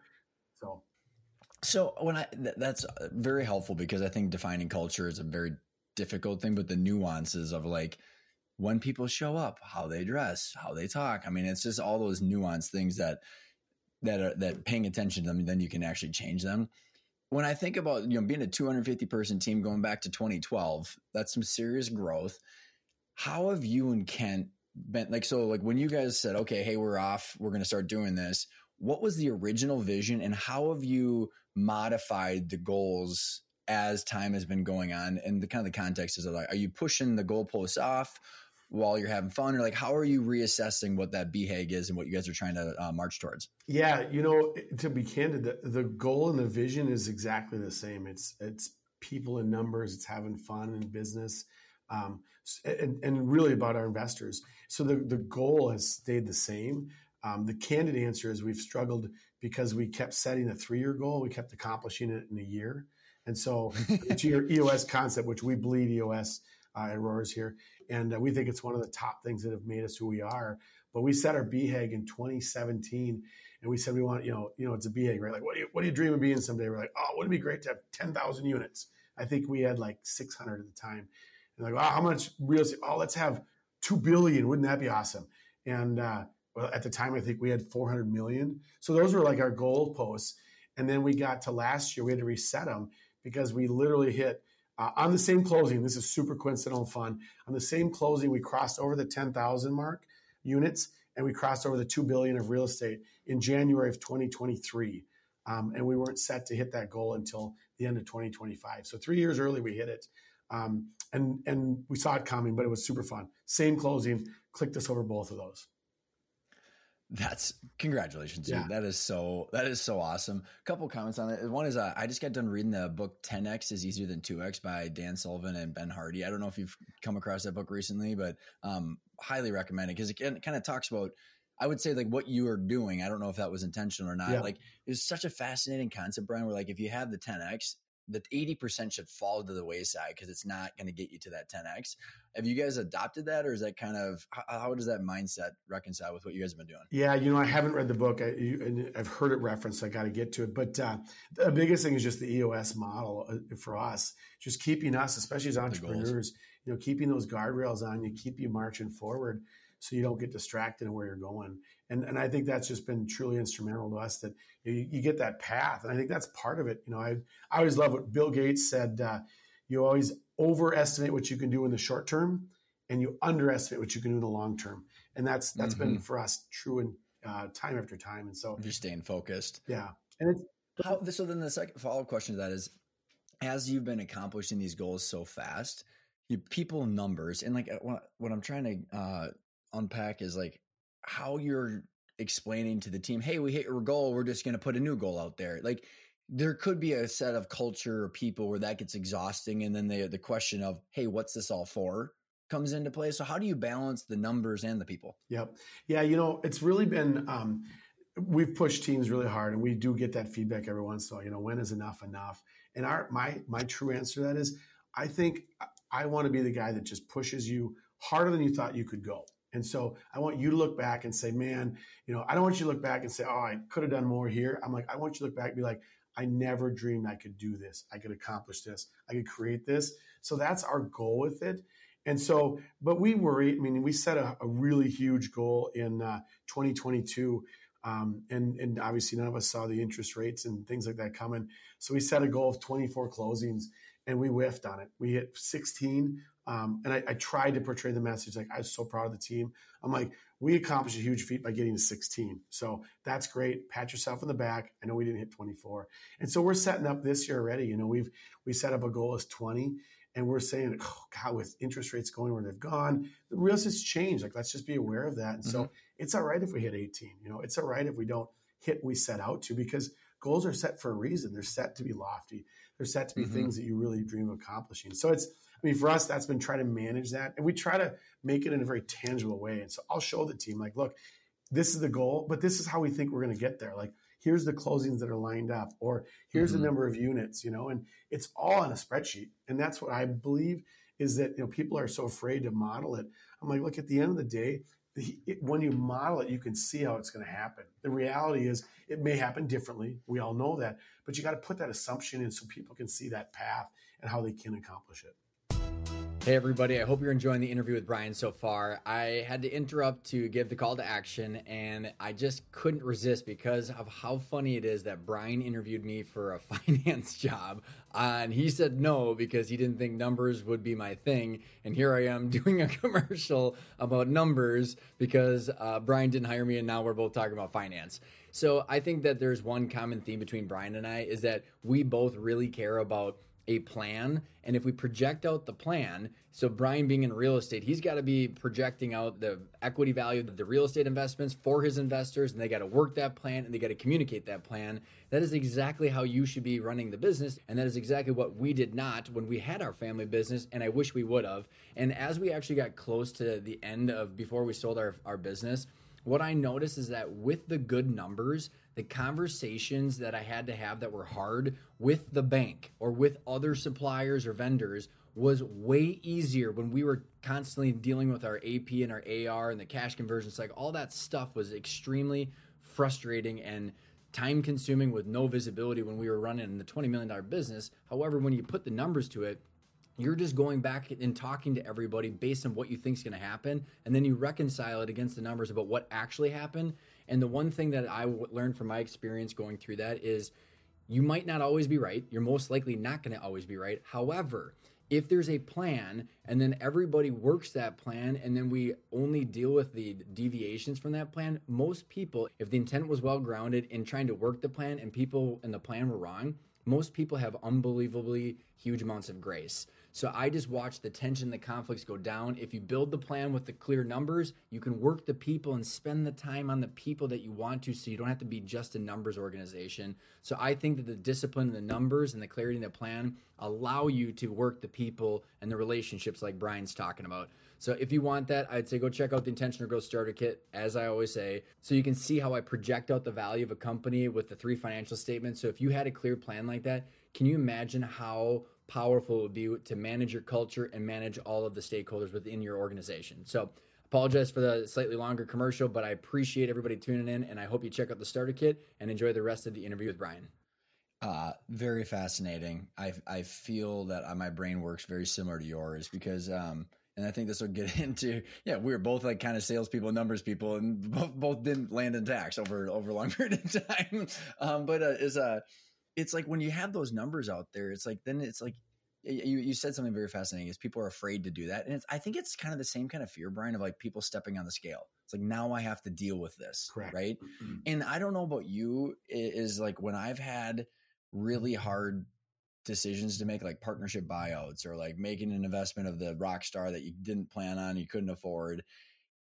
So, so when I th- that's uh, very helpful because I think defining culture is a very difficult thing, but the nuances of like when people show up, how they dress, how they talk. I mean, it's just all those nuanced things that that are that paying attention to them, then you can actually change them. When I think about you know being a 250 person team going back to 2012, that's some serious growth. How have you and Kent been like so like when you guys said okay hey we're off we're going to start doing this what was the original vision and how have you modified the goals as time has been going on? And the kind of the context is like, are you pushing the goalposts off while you're having fun, or like how are you reassessing what that BHAG is and what you guys are trying to uh, march towards? Yeah, you know, to be candid, the, the goal and the vision is exactly the same. It's it's people and numbers. It's having fun in business. Um, and, and, really about our investors. So the, the goal has stayed the same. Um, the candid answer is we've struggled because we kept setting a three year goal. We kept accomplishing it in a year. And so to your EOS concept, which we bleed EOS uh, at Roers here, and uh, we think it's one of the top things that have made us who we are. But we set our BHAG in 2017, and we said we want, you know, you know, it's a BHAG, right? Like, what do you, what do you dream of being someday? We're like, oh, wouldn't it be great to have 10,000 units? I think we had like 600 at the time. And like, oh, how much real estate? Oh, let's have 2 billion. Wouldn't that be awesome? And uh, well, at the time, I think we had 400 million. So those were like our goal posts. And then we got to last year, we had to reset them because we literally hit uh, on the same closing. This is super coincidental fun. On the same closing, we crossed over the 10,000 mark units and we crossed over the 2 billion of real estate in January of 2023. Um, and we weren't set to hit that goal until the end of 2025. So three years early, we hit it. Um, and and we saw it coming, but it was super fun. Same closing, clicked us over both of those. That's congratulations, dude. Yeah. That is so that is so awesome. A couple comments on it. One is uh, I just got done reading the book 10x is easier than 2x by Dan Sullivan and Ben Hardy. I don't know if you've come across that book recently, but um, highly recommend it because it, it kind of talks about I would say like what you are doing. I don't know if that was intentional or not. Yeah. Like it's such a fascinating concept, Brian. Where like if you have the 10x, that 80% should fall to the wayside because it's not going to get you to that 10x. Have you guys adopted that or is that kind of how, how, does that mindset reconcile with what you guys have been doing? Yeah, you know, I haven't read the book. I, have heard it referenced. I got to get to it. But uh, the biggest thing is just the EOS model uh, for us, just keeping us, especially as entrepreneurs, you know, keeping those guardrails on you, keep you marching forward so you don't get distracted in where you're going. And, and I think that's just been truly instrumental to us that you, you get that path. And I think that's part of it. You know, I, I always love what Bill Gates said. Uh, you always overestimate what you can do in the short term and you underestimate what you can do in the long term. And that's, that's mm-hmm. been for us true in uh, time after time. And so you're staying focused. Yeah. And it's, how, so then the second follow up question to that is, as you've been accomplishing these goals so fast, you people numbers and like uh, what, what I'm trying to uh, unpack is like how you're explaining to the team, hey, we hit your goal, we're just going to put a new goal out there. Like there could be a set of culture or people where that gets exhausting, and then the the question of, hey, what's this all for? comes into play. So how do you balance the numbers and the people? Yep. Yeah, you know, it's really been um, we've pushed teams really hard and we do get that feedback every once in a while, you know, when is enough enough? And our my my true answer to that is I think I want to be the guy that just pushes you harder than you thought you could go. And so I want you to look back and say, man, you know, I don't want you to look back and say, oh, I could have done more here. I'm like, I want you to look back and be like, I never dreamed I could do this. I could accomplish this. I could create this. So that's our goal with it. And so, but we worry. I mean, we set a, a really huge goal in uh, 2022. Um, and, and obviously, none of us saw the interest rates and things like that coming. So we set a goal of 24 closings and we whiffed on it. We hit 16 um, and I, I, tried to portray the message like I was so proud of the team. I'm like, we accomplished a huge feat by getting to 16. So that's great. Pat yourself in the back. I know we didn't hit 24. And so we're setting up this year already. You know, we've we set up a goal as 20. And we're saying, oh, God, with interest rates going where they've gone, the real estate's changed. Like, let's just be aware of that. And mm-hmm. so it's all right if we hit 18. You know, it's all right if we don't hit we set out to because goals are set for a reason. They're set to be lofty. They're set to be mm-hmm. things that you really dream of accomplishing. So it's I mean, for us, that's been trying to manage that. And we try to make it in a very tangible way. And so I'll show the team, like, look, this is the goal, but this is how we think we're going to get there. Like, here's the closings that are lined up, or here's mm-hmm. the number of units, you know, and it's all on a spreadsheet. And that's what I believe is that, you know, people are so afraid to model it. I'm like, look, at the end of the day, the, it, when you model it, you can see how it's going to happen. The reality is, it may happen differently. We all know that, but you got to put that assumption in so people can see that path and how they can accomplish it. Hey, everybody. I hope you're enjoying the interview with Brian so far. I had to interrupt to give the call to action, and I just couldn't resist because of how funny it is that Brian interviewed me for a finance job. and he said no because he didn't think numbers would be my thing. And here I am doing a commercial about numbers because uh, Brian didn't hire me, and now we're both talking about finance. So I think that there's one common theme between Brian and I is that we both really care about a plan. And if we project out the plan, so Brian being in real estate, he's got to be projecting out the equity value of the real estate investments for his investors, and they got to work that plan and they got to communicate that plan. That is exactly how you should be running the business. And that is exactly what we did not when we had our family business. And I wish we would have. And as we actually got close to the end of before we sold our, our business, what I noticed is that with the good numbers, the conversations that I had to have that were hard with the bank or with other suppliers or vendors was way easier when we were constantly dealing with our AP and our AR and the cash conversions. Like all that stuff was extremely frustrating and time consuming with no visibility when we were running the $20 million business. However, when you put the numbers to it, you're just going back and talking to everybody based on what you think is going to happen and then you reconcile it against the numbers about what actually happened and the one thing that I learned from my experience going through that is you might not always be right. You're most likely not going to always be right. However if there's a plan and then everybody works that plan and then we only deal with the deviations from that plan most people if the intent was well grounded in trying to work the plan and people in the plan were wrong most people have unbelievably huge amounts of grace so I just watch the tension, the conflicts go down. If you build the plan with the clear numbers, you can work the people and spend the time on the people that you want to so you don't have to be just a numbers organization. So I think that the discipline the numbers and the clarity in the plan allow you to work the people and the relationships like Brian's talking about. So if you want that, I'd say go check out the Intentional Growth Starter Kit, as I always say, so you can see how I project out the value of a company with the three financial statements. So if you had a clear plan like that, can you imagine how powerful it would be to manage your culture and manage all of the stakeholders within your organization. So, apologize for the slightly longer commercial, but I appreciate everybody tuning in, and I hope you check out the starter kit and enjoy the rest of the interview with Brian. Uh, very fascinating. I I feel that uh, my brain works very similar to yours because, um, and I think this will get into yeah, we were both like kind of salespeople, numbers people, and both, both didn't land in tax over over a long period of time. Um, but uh, is a uh, it's like when you have those numbers out there, it's like then it's like you you said something very fascinating is people are afraid to do that and I think it's kind of the same kind of fear Brian of like people stepping on the scale it's like now I have to deal with this Correct. right mm-hmm. and I don't know about you is like when I've had really hard decisions to make like partnership buyouts or like making an investment of the rock star that you didn't plan on you couldn't afford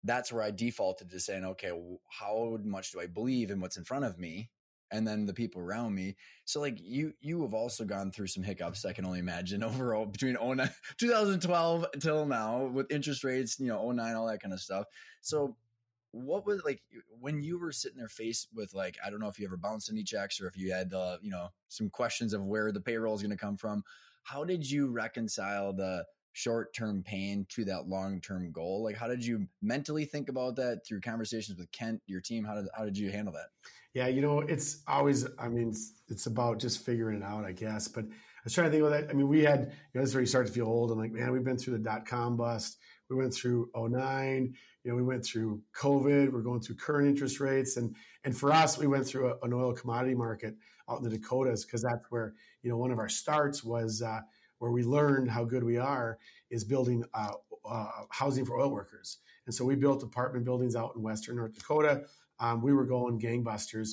that's where I defaulted to saying okay how much do I believe in what's in front of me and then the people around me. So like you you have also gone through some hiccups I can only imagine overall between 09, 2012 until now with interest rates, you know, 09, all that kind of stuff. So what was like when you were sitting there faced with like I don't know if you ever bounced any checks or if you had uh, you know some questions of where the payroll is going to come from. How did you reconcile the short term pain to that long term goal? Like, how did you mentally think about that through conversations with Kent, your team? How did how did you handle that? Yeah, you know, it's always, I mean, it's, it's, about just figuring it out, I guess. But I was trying to think about that. I mean, we had, you know, this is where you start to feel old. I'm like, man, we've been through the dot com bust. We went through 09. You know, we went through COVID. We're going through current interest rates. And, and for us, we went through a, an oil commodity market out in the Dakotas because that's where, you know, one of our starts was uh, where we learned how good we are is building uh, uh, housing for oil workers. And so we built apartment buildings out in Western North Dakota um, we were going gangbusters.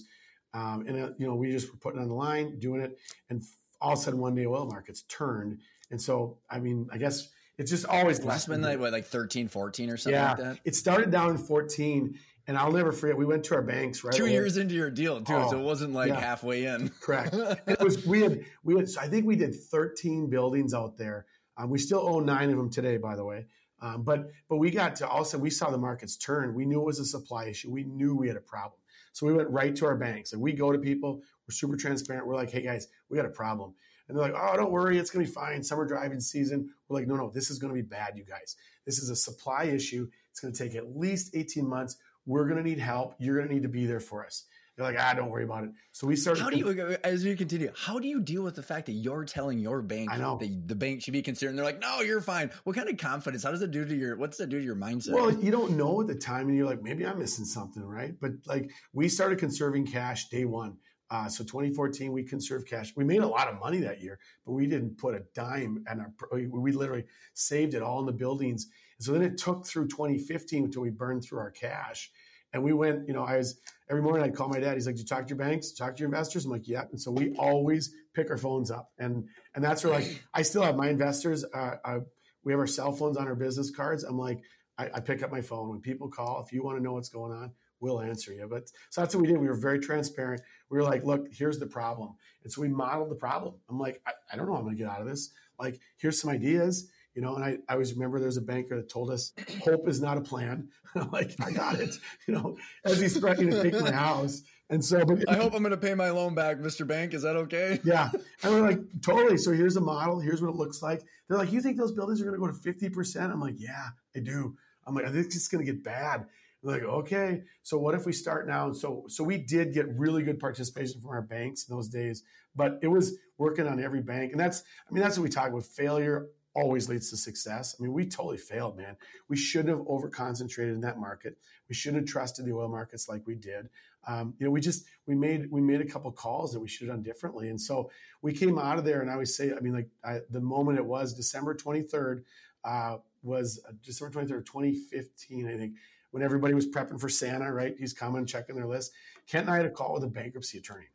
Um, and, uh, you know, we just were putting on the line, doing it. And all of a sudden, one day, oil markets turned. And so, I mean, I guess it's just always less been like, what, like 13, 14 or something yeah, like that? It started down in 14. And I'll never forget, we went to our banks right two away. years into your deal too, oh, so it wasn't like yeah. halfway in. Correct. it was we had we had I think we did 13 buildings out there. Um, we still own nine of them today, by the way. Um, but but we got to also we saw the markets turn. We knew it was a supply issue. We knew we had a problem. So we went right to our banks. and we go to people. We're super transparent. We're like, hey guys, we got a problem. And they're like, oh, don't worry, it's gonna be fine. Summer driving season. We're like, no, no, this is gonna be bad, you guys. This is a supply issue. It's gonna take at least 18 months. We're gonna need help. You're gonna need to be there for us. They're like, ah, don't worry about it. So we started. How do you, as you continue, how do you deal with the fact that you're telling your bank that the bank should be concerned? They're like, no, you're fine. What kind of confidence? How does it do to your, what's that do to your mindset? Well, you don't know at the time and you're like, maybe I'm missing something, right? But like we started conserving cash day one. Uh, so 2014, we conserved cash. We made a lot of money that year, but we didn't put a dime and we literally saved it all in the buildings. And so then it took through 2015 until we burned through our cash. And we went, you know, I was every morning I'd call my dad. He's like, "Do you talk to your banks? Talk to your investors?" I'm like, "Yeah." And so we always pick our phones up, and and that's where like I still have my investors. Uh, I, uh, we have our cell phones on our business cards. I'm like, I, I pick up my phone when people call. If you want to know what's going on, we'll answer you. But so that's what we did. We were very transparent. We were like, look, here's the problem. And so we modeled the problem. I'm like, I, I don't know how I'm going to get out of this. Like, here's some ideas, you know. And I, I always remember there's a banker that told us, hope is not a plan. I'm like, I got it, you know, as he's threatening to take my house. And so, but I hope I'm going to pay my loan back, Mr. Bank. Is that okay? Yeah. And we're like, totally. So here's a model. Here's what it looks like. They're like, you think those buildings are going to go to 50%? I'm like, yeah, I do. I'm like, I think it's going to get bad. They're like, okay, so what if we start now? And so, so we did get really good participation from our banks in those days, but it was working on every bank. And that's, I mean, that's what we talk about. Failure always leads to success. I mean, we totally failed, man. We shouldn't have over concentrated in that market. We shouldn't have trusted the oil markets like we did. Um, you know, we just we made we made a couple calls that we should have done differently. And so we came out of there, and I always say, I mean, like I, the moment it was December twenty third uh, was uh, December twenty third, twenty fifteen, I think when everybody was prepping for Santa, right? He's coming, checking their list. Kent and I had a call with a bankruptcy attorney.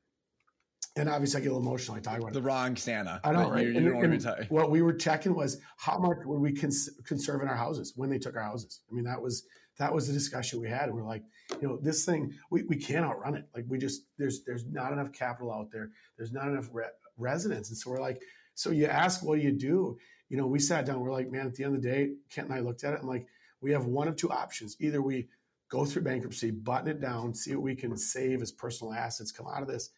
And obviously, I get a little emotional. I talk about the it. wrong Santa. I know, right? You, you and, and what we were checking was how much would we cons- conserve in our houses when they took our houses. I mean, that was that was the discussion we had. And we're like, you know, this thing we, we can't outrun it. Like we just there's there's not enough capital out there. There's not enough re- residents, and so we're like, so you ask, what do you do? You know, we sat down. We're like, man, at the end of the day, Kent and I looked at it. I'm like, we have one of two options. Either we go through bankruptcy, button it down, see what we can save as personal assets come out of this,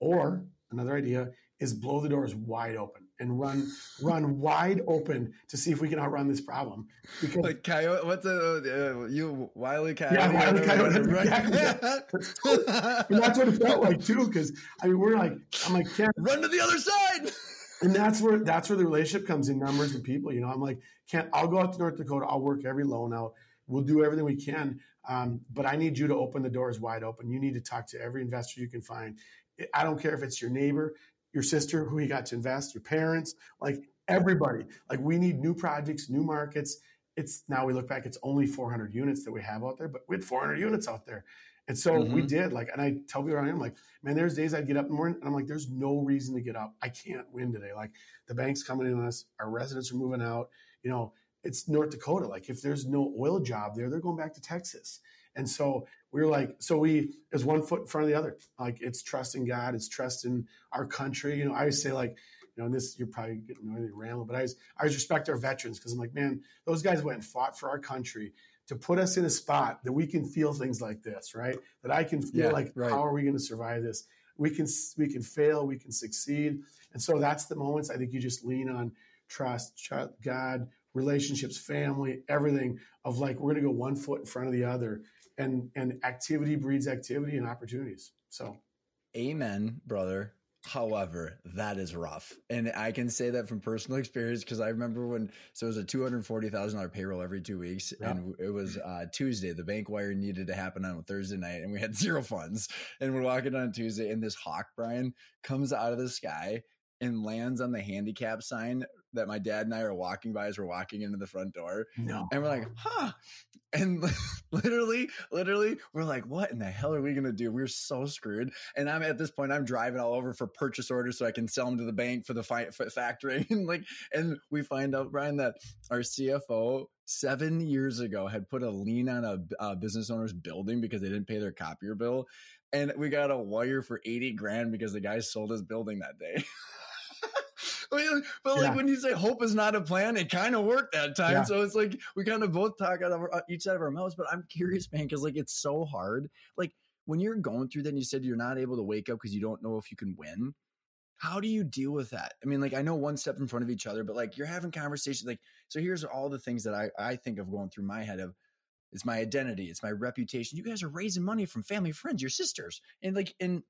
or another idea is blow the doors wide open and run run wide open to see if we can outrun this problem. Because like coyote, what's the uh, you wily coyote? Yeah, wily coyote. Exactly. and that's what it felt like too. Because I mean, we're like, I'm like, Kent, run to the other side. And that's where that's where the relationship comes in numbers and people. You know, I'm like, Kent, I'll go out to North Dakota. I'll work every loan out. We'll do everything we can. Um, but I need you to open the doors wide open. You need to talk to every investor you can find. I don't care if it's your neighbor, your sister who you got to invest, your parents, like everybody. Like we need new projects, new markets. It's now we look back, it's only 400 units that we have out there, but we had 400 units out there. And so mm-hmm. we did like, and I tell people around here, I'm like, man, there's days I'd get up in the morning and I'm like, there's no reason to get up. I can't win today. Like the bank's coming in on us, our residents are moving out. You know, it's North Dakota. Like if there's no oil job there, they're going back to Texas. And so we are like, so we is one foot in front of the other. Like it's trusting God, it's trusting our country. You know, I always say like, you know, this you're probably getting really rambling, but I always I always respect our veterans because I'm like, man, those guys went and fought for our country to put us in a spot that we can feel things like this, right? That I can feel yeah, like, right. how are we going to survive this? We can we can fail, we can succeed, and so that's the moments I think you just lean on trust, trust God, relationships, family, everything of like we're going to go one foot in front of the other and and activity breeds activity and opportunities. So, amen, brother. However, that is rough. And I can say that from personal experience because I remember when, so it was a $240,000 payroll every two weeks. Yeah. And it was uh, Tuesday. The bank wire needed to happen on a Thursday night and we had zero funds. And we're walking on Tuesday and this hawk, Brian, comes out of the sky and lands on the handicap sign that my dad and I are walking by as we're walking into the front door. No. And we're like, huh. And literally, literally, we're like, what in the hell are we going to do? We're so screwed. And I'm at this point, I'm driving all over for purchase orders so I can sell them to the bank for the fi- for factoring. and like, and we find out, Brian, that our CFO seven years ago had put a lien on a, a business owner's building because they didn't pay their copier bill. And we got a wire for 80 grand because the guy sold his building that day. but like yeah. when you say hope is not a plan, it kind of worked that time. Yeah. So it's like we kind of both talk out of our, uh, each side of our mouths. But I'm curious, man, because like it's so hard. Like when you're going through that, and you said you're not able to wake up because you don't know if you can win. How do you deal with that? I mean, like I know one step in front of each other, but like you're having conversations. Like so, here's all the things that I I think of going through my head of it's my identity, it's my reputation. You guys are raising money from family, friends, your sisters, and like and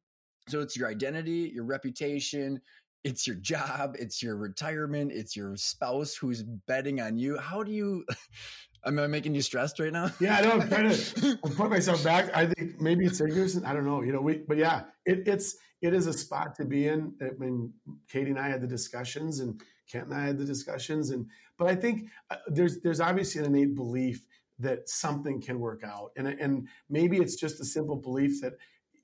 so it's your identity, your reputation, it's your job, it's your retirement, it's your spouse who's betting on you. How do you? Am I making you stressed right now? Yeah, I know. I'm trying to put myself back. I think maybe it's ignorance. I don't know. You know, we, but yeah, it, it's it is a spot to be in. I mean, Katie and I had the discussions, and Kent and I had the discussions, and but I think uh, there's there's obviously an innate belief that something can work out. And, and maybe it's just a simple belief that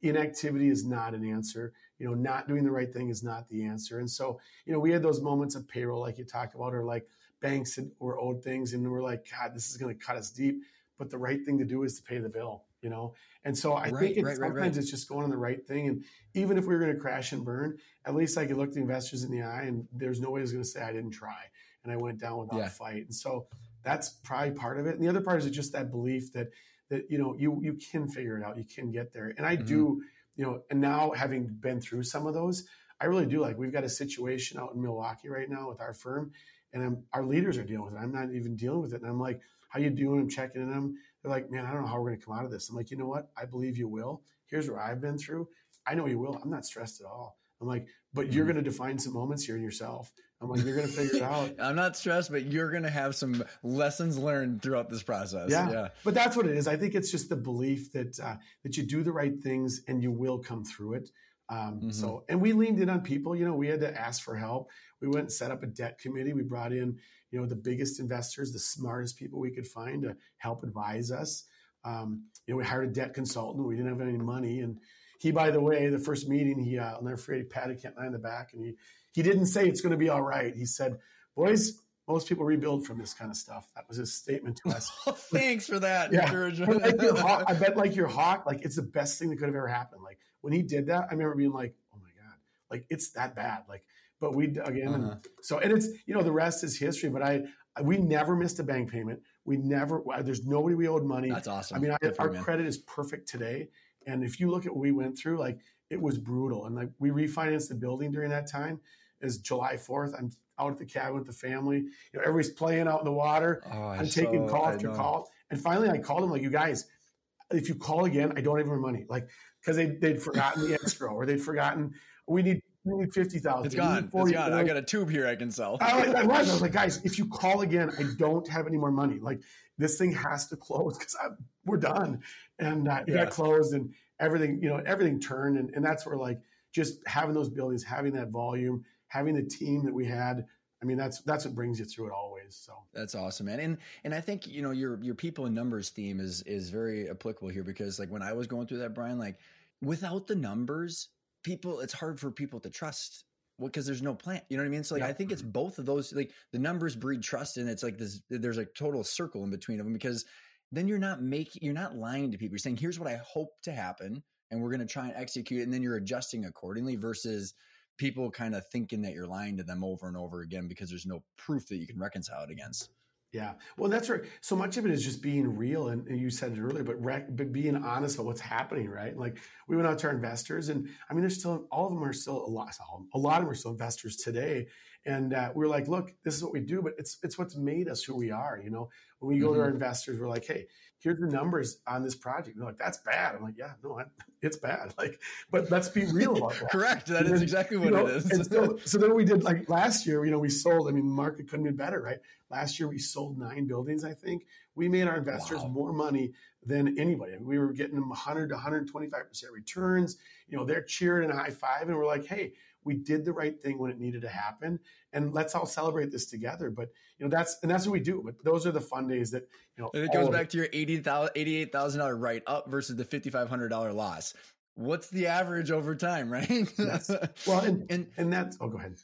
inactivity is not an answer. You know, not doing the right thing is not the answer. And so, you know, we had those moments of payroll, like you talk about, or like banks were owed things, and we're like, God, this is going to cut us deep. But the right thing to do is to pay the bill, you know. And so I Right, think it's, right, sometimes right. it's just going on the right thing. And even if we were going to crash and burn, at least I could look the investors in the eye, and there's no way I was going to say I didn't try, and I went down without Yeah. a fight. And so that's probably part of it. And the other part is just that belief that that you know you you can figure it out, you can get there. And I Mhm. do, you know, and now having been through some of those, I really do like. We've got a situation out in Milwaukee right now with our firm, and I'm, our leaders are dealing with it. I'm not even dealing with it, and I'm like, "How you doing?" I'm checking in them. They're like, "Man, I don't know how we're going to come out of this." I'm like, "You know what? I believe you will. Here's where I've been through. I know you will. I'm not stressed at all." I'm like, "But you're Mhm. going to define some moments here in yourself." I'm like, "You're going to figure it out." I'm not stressed, but you're going to have some lessons learned throughout this process. Yeah. Yeah. But that's what it is. I think it's just the belief that uh, that you do the right things and you will come through it. Um, Mhm. So, and we leaned in on people. You know, we had to ask for help. We went and set up a debt committee. We brought in, you know, the biggest investors, the smartest people we could find to help advise us. Um, you know, we hired a debt consultant. We didn't have any money, and he, by the way, the first meeting, he, uh, I'll never forget, he patted Kent and I in the back, and he he didn't say it's going to be all right. He said, "Boys, most people rebuild from this kind of stuff." That was his statement to us. Thanks for that Yeah. encouragement. Like your hawk, I bet like your hawk, like it's the best thing that could have ever happened. Like when he did that, I remember being like, "Oh my god, like it's that bad." Like, but we again, Uh-huh. so and it's you know the rest is history. But I, I we never missed a bank payment. We never. There's nobody we owed money. That's awesome. I mean, I, our man. credit is perfect today. And if you look at what we went through, like it was brutal. And like we refinanced the building during that time. Is July 4th. I'm out at the cabin with the family. You know, everybody's playing out in the water. Oh, I'm taking call I after know. call. And finally, I called them like, you guys, if you call again, I don't have any more money. Like, because they, they'd forgotten the extra or they'd forgotten, we need, we need 50,000. It's gone. It's 40,000. gone. I got a tube here I can sell. I, I was. I was like, guys, if you call again, I don't have any more money. Like this thing has to close because we're done. And uh, it Yeah. got closed, and everything, you know, everything turned, and, and that's where like just having those buildings, having that volume, having the team that we had. I mean, that's that's what brings you through it always. So That's awesome, man. And and I think you know your your people and numbers theme is is very applicable here because like when I was going through that, Brian, like without the numbers, people it's hard for people to trust. Well, because there's no plan. You know what I mean? So like Yeah. I think it's mm-hmm. both of those. Like the numbers breed trust, and it's like this. There's a total circle in between of them because then you're not making you're not lying to people. You're saying here's what I hope to happen, and we're going to try and execute, it, and then you're adjusting accordingly. Versus people kind of thinking that you're lying to them over and over again because there's no proof that you can reconcile it against. Yeah, well, that's right. So much of it is just being real, and, you said it earlier, but rec- but being honest about what's happening, right? Like we went out to our investors, and I mean, there's still all of them are still a lot, a lot of them are still investors today, and uh, we're like, look, this is what we do, but it's it's what's made us who we are. You know, when we go to our investors, we're like, hey, here's the numbers on this project. They're like, that's bad. I'm like, yeah, no, I, it's bad. Like, but let's be real about that. Correct. That And is then, exactly what know, it is. and so, so then we did like last year, you know, we sold, I mean, the market couldn't be better, right? Last year we sold nine buildings, I think. We made our investors Wow. more money than anybody. We were getting them 100 to 125% returns. You know, they're cheering and high five. And we're like, hey, we did the right thing when it needed to happen. And let's all celebrate this together. But, you know, that's, and that's what we do. But those are the fun days that, you know, And it goes back to your $88,000 $88,000 write up versus the $5,500 loss. What's the average over time, right? Yes. Well, and, and and that's, oh, go ahead.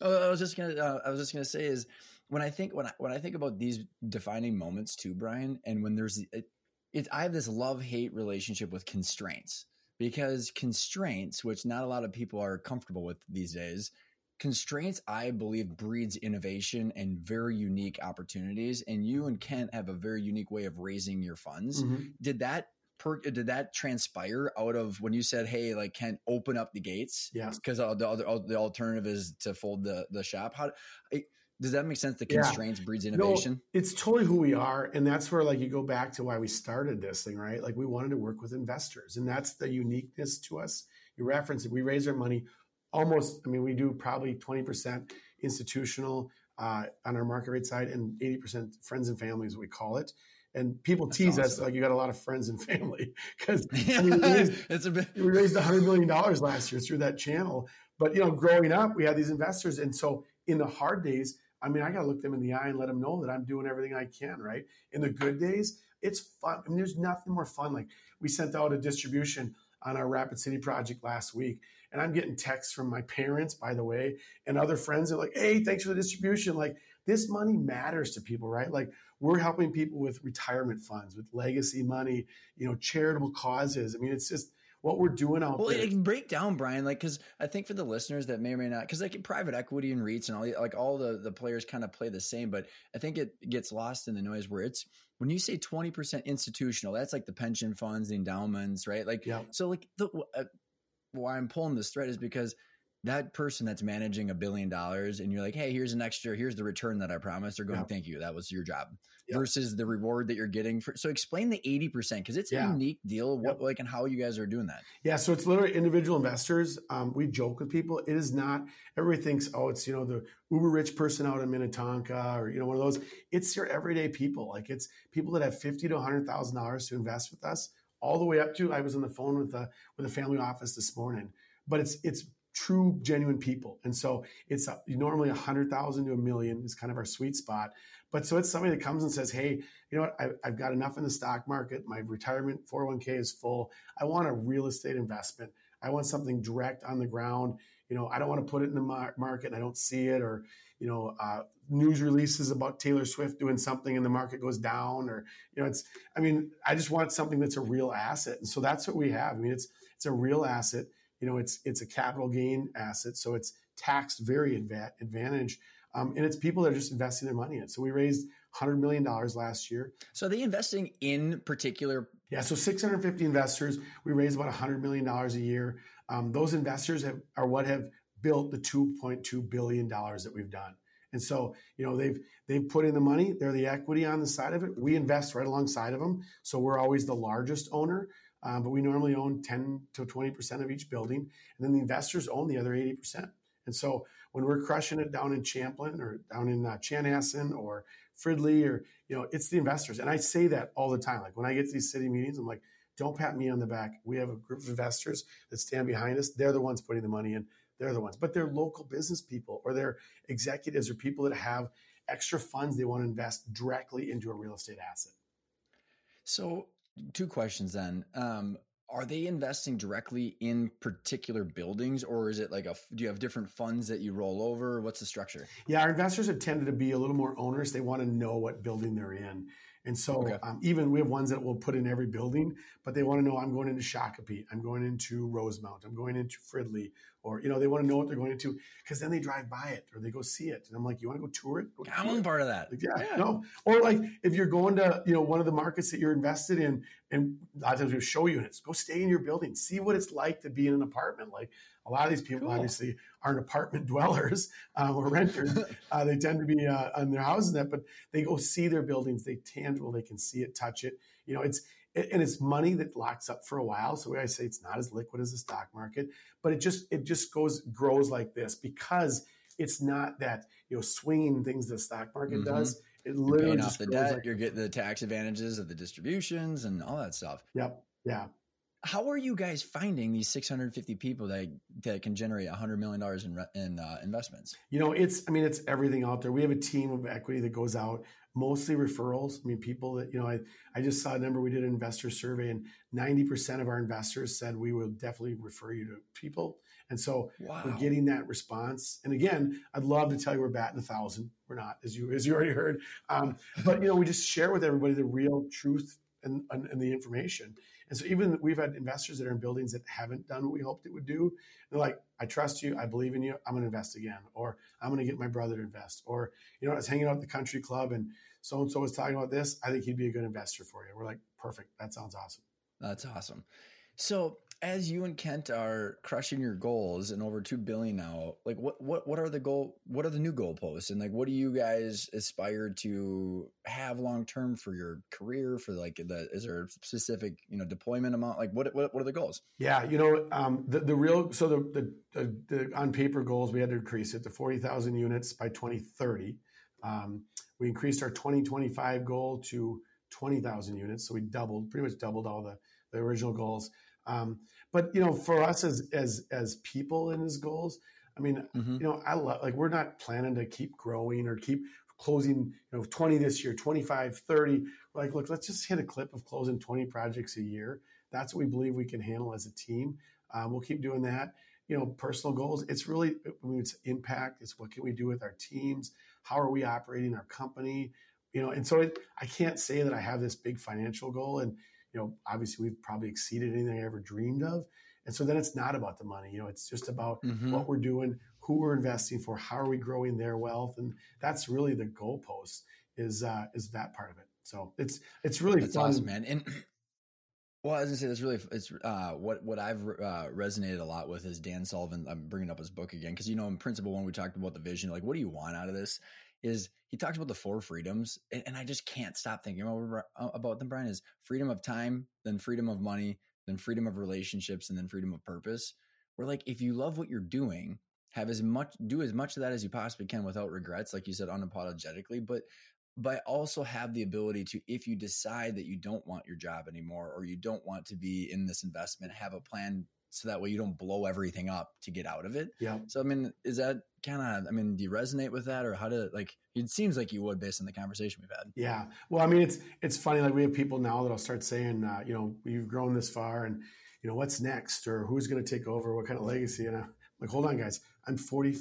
Oh, I was just gonna. Uh, I was just gonna say is when I think when I when I think about these defining moments too, Brian, and when there's it, it I have this love hate relationship with constraints because constraints, which not a lot of people are comfortable with these days, constraints I believe breeds innovation and very unique opportunities. And you and Kent have a very unique way of raising your funds Mhm. did that per, did that transpire out of when you said hey like kent open up the gates Yeah. because the, other the alternative is to fold the the shop how it, does that make sense the Yeah. constraints breeds innovation it's totally who we are. And that's where like you go back to why we started this thing, right? Like we wanted to work with investors. And that's the uniqueness to us. You reference it. We raise our money almost, I mean, we do probably 20% institutional uh, on our market rate side and 80% friends and family, families, we call it. And people That's tease us like you got a lot of friends and family because I mean, we raised, it's a bit we raised $100 million last year through that channel. But, you know, growing up, we had these investors. And so in the hard days, I mean, I got to look them in the eye and let them know that I'm doing everything I can, right? In the good days, it's fun. I mean, there's nothing more fun. Like we sent out a distribution on our Rapid City project last week, and I'm getting texts from my parents, by the way, and other friends are like, "Hey, thanks for the distribution." Like this money matters to people, right? Like we're helping people with retirement funds, with legacy money, you know, charitable causes. I mean, it's just what we're doing out well, there. Well, break down, Brian, like because I think for the listeners that may or may not, because like private equity and REITs and all, like all the the players kind of play the same, but I think it gets lost in the noise where it's when you say twenty percent institutional, that's like the pension funds, the endowments, right? Like, yeah. so like the uh, why I'm pulling this thread is because that person that's managing a billion dollars and you're like, hey, here's an extra, here's the return that I promised. They're going, yeah. thank you. That was your job. Yep. Versus the reward that you're getting for. So explain the eighty percent because it's yeah. a unique deal. What like and how you guys are doing that? Yeah, so it's literally individual investors. Um, we joke with people. It is not. Everybody thinks, oh, it's you know the uber rich person out in Minnetonka or you know one of those. It's your everyday people. Like it's people that have fifty to hundred thousand dollars to invest with us, all the way up to. I was on the phone with a with a family office this morning, but it's it's true, genuine people. And so it's normally a hundred thousand to a million is kind of our sweet spot. But so it's somebody that comes and says, Hey, you know what? I, I've got enough in the stock market. My retirement 401k is full. I want a real estate investment. I want something direct on the ground. You know, I don't want to put it in the mar- market and I don't see it or, you know, uh, news releases about Taylor Swift doing something and the market goes down or, you know, it's, I mean, I just want something that's a real asset. And so that's what we have. I mean, it's, it's a real asset you know, it's it's a capital gain asset, so it's taxed very adva- advantage, um, and it's people that are just investing their money in it. So we raised hundred million dollars last year. So are they investing in particular? Yeah, so 650 investors. We raise about hundred million dollars a year. Um, those investors have, are what have built the 2.2 billion dollars that we've done. And so, you know, they've they've put in the money. They're the equity on the side of it. We invest right alongside of them. So we're always the largest owner. Um, but we normally own 10 to 20% of each building. And then the investors own the other 80%. And so when we're crushing it down in Champlin or down in uh, Chanhassen or Fridley or, you know, it's the investors. And I say that all the time. Like when I get to these city meetings, I'm like, don't pat me on the back. We have a group of investors that stand behind us. They're the ones putting the money in. They're the ones, but they're local business people or they're executives or people that have extra funds they want to invest directly into a real estate asset. So Two questions then. Um, are they investing directly in particular buildings or is it like a do you have different funds that you roll over? What's the structure? Yeah our investors have tended to be a little more owners they want to know what building they're in and so okay. um, even we have ones that we'll put in every building, but they want to know I'm going into Shakopee, I'm going into Rosemount, I'm going into Fridley, or you know they want to know what they're going into because then they drive by it or they go see it, and I'm like, you want to go tour it? Go I'm part of that. Like, yeah, yeah, no. Or like if you're going to you know one of the markets that you're invested in, and a lot of times we show units, go stay in your building, see what it's like to be in an apartment. Like a lot of these people cool. obviously aren't apartment dwellers uh, or renters. uh, they tend to be uh, on their houses that, but they go see their buildings. They tangible. They can see it, touch it. You know, it's and it's money that locks up for a while. So I say it's not as liquid as the stock market, but it just it just goes grows like this because it's not that you know swinging things the stock market mm-hmm. does. It literally just off the debt. Like you're getting the tax advantages of the distributions and all that stuff. Yep. Yeah how are you guys finding these 650 people that that can generate 100 million dollars in in uh, investments? You know, it's I mean, it's everything out there. We have a team of equity that goes out, mostly referrals. I mean, people that you know, I I just saw a number. We did an investor survey, and 90 percent of our investors said we will definitely refer you to people. And so wow. we're getting that response. And again, I'd love to tell you we're batting a thousand. We're not, as you as you already heard. Um, but you know, we just share with everybody the real truth and, and, and the information. And so even we've had investors that are in buildings that haven't done what we hoped it would do. They're like, I trust you, I believe in you, I'm gonna invest again, or I'm gonna get my brother to invest. Or, you know, I was hanging out at the country club and so and so was talking about this. I think he'd be a good investor for you. We're like, perfect. That sounds awesome. That's awesome. So as you and Kent are crushing your goals and over two billion now, like what what what are the goal? What are the new goalposts? And like, what do you guys aspire to have long term for your career? For like, the is there a specific you know deployment amount? Like, what what, what are the goals? Yeah, you know, um, the the real so the, the, the, the on paper goals we had to increase it to forty thousand units by twenty thirty. Um, we increased our twenty twenty five goal to twenty thousand units, so we doubled, pretty much doubled all the the original goals. Um, but you know, for us as as as people and as goals, I mean, mm-hmm. you know, I love like we're not planning to keep growing or keep closing, you know, 20 this year, 25, 30. We're like, look, let's just hit a clip of closing 20 projects a year. That's what we believe we can handle as a team. Um, we'll keep doing that. You know, personal goals. It's really I mean, it's impact. It's what can we do with our teams? How are we operating our company? You know, and so it, I can't say that I have this big financial goal. And you know, obviously we've probably exceeded anything I ever dreamed of. And so then it's not about the money. You know, it's just about mm-hmm. what we're doing, who we're investing for, how are we growing their wealth, and that's really the goalpost. Is uh, is that part of it? So it's it's really that's fun, awesome, man. And well, as I say, that's really it's uh, what what I've uh, resonated a lot with is Dan Sullivan. I'm bringing up his book again because you know in principle when we talked about the vision, like what do you want out of this? Is he talks about the four freedoms, and, and I just can't stop thinking about uh, about them. Brian is freedom of time, then freedom of money, then freedom of relationships, and then freedom of purpose. Where like if you love what you're doing, have as much do as much of that as you possibly can without regrets, like you said, unapologetically, but but also have the ability to if you decide that you don't want your job anymore or you don't want to be in this investment have a plan so that way you don't blow everything up to get out of it yeah so i mean is that kind of i mean do you resonate with that or how to like it seems like you would based on the conversation we've had yeah well i mean it's it's funny like we have people now that'll start saying uh, you know you've grown this far and you know what's next or who's going to take over what kind of legacy and i'm like hold on guys i'm 40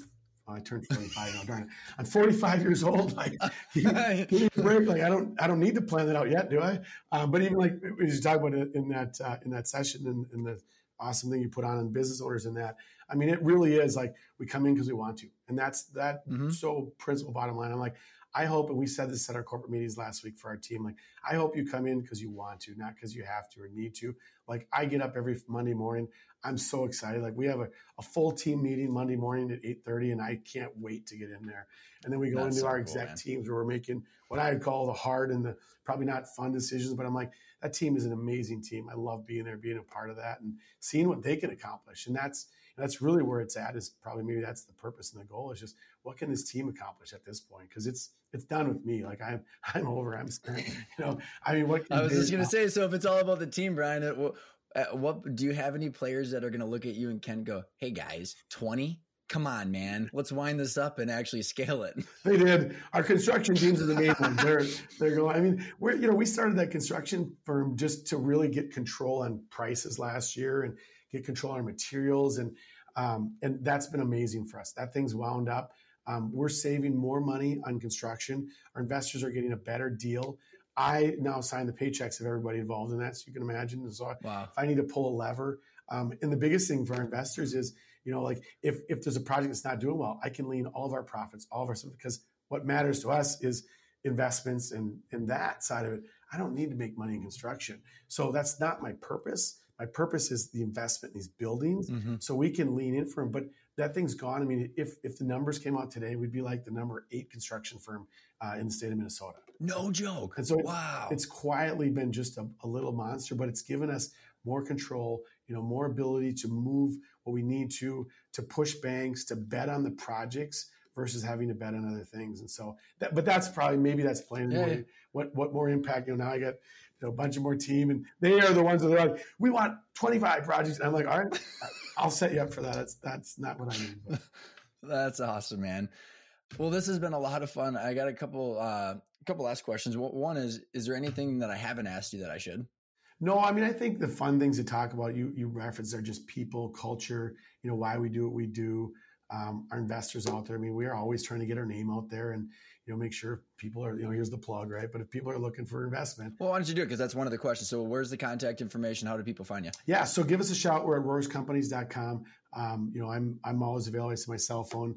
Oh, I turned 45 now. Darn it. I'm 45 years old. Like, break. Like, I don't, I don't need to plan that out yet, do I? Um, but even like we just talked about it in that, uh, in that session and, and the awesome thing you put on in business owners and that. I mean, it really is like we come in because we want to, and that's that. Mm-hmm. So principle, bottom line. I'm like, I hope, and we said this at our corporate meetings last week for our team. Like, I hope you come in because you want to, not because you have to or need to. Like, I get up every Monday morning. I'm so excited. Like, we have a, a full team meeting Monday morning at 8:30, and I can't wait to get in there. And then we go That's into so our exec cool, teams where we're making what I would call the hard and the probably not fun decisions. But I'm like, that team is an amazing team. I love being there, being a part of that, and seeing what they can accomplish. And that's that's really where it's at. Is probably maybe that's the purpose and the goal is just what can this team accomplish at this point? Because it's it's done with me. Like I'm I'm over. I'm spent. You know. I mean, what I was just gonna say. So if it's all about the team, Brian, it, what, uh, what do you have any players that are gonna look at you and can go, "Hey guys, twenty? Come on, man. Let's wind this up and actually scale it. They did. Our construction teams are the main ones. They're they're going. I mean, we're you know we started that construction firm just to really get control on prices last year and get control on materials and um, and that's been amazing for us. That thing's wound up. Um, we're saving more money on construction. Our investors are getting a better deal. I now sign the paychecks of everybody involved in that, so you can imagine. So wow. if I need to pull a lever, um, and the biggest thing for our investors is, you know, like if if there's a project that's not doing well, I can lean all of our profits, all of our stuff, because what matters to us is investments and and that side of it. I don't need to make money in construction, so that's not my purpose. My purpose is the investment in these buildings, mm-hmm. so we can lean in for them. But that thing's gone. I mean, if if the numbers came out today, we'd be like the number eight construction firm uh, in the state of Minnesota. No joke. And so, wow, it's quietly been just a, a little monster, but it's given us more control. You know, more ability to move what we need to to push banks to bet on the projects versus having to bet on other things. And so, that, but that's probably maybe that's playing yeah, yeah. what what more impact. You know, now I got you know, a bunch of more team, and they are the ones that are like, we want 25 projects. And I'm like, all right, I'll set you up for that. That's that's not what I. But. that's awesome, man. Well, this has been a lot of fun. I got a couple uh, couple last questions. One is, is there anything that I haven't asked you that I should? No, I mean, I think the fun things to talk about you you reference are just people, culture. You know, why we do what we do. Um, our investors out there. I mean, we are always trying to get our name out there, and you know, make sure people are, you know, here's the plug, right? But if people are looking for investment. Well, why don't you do it? Because that's one of the questions. So where's the contact information? How do people find you? Yeah. So give us a shout. We're at roerscompanies.com. Um, you know, I'm, I'm always available. It's my cell phone.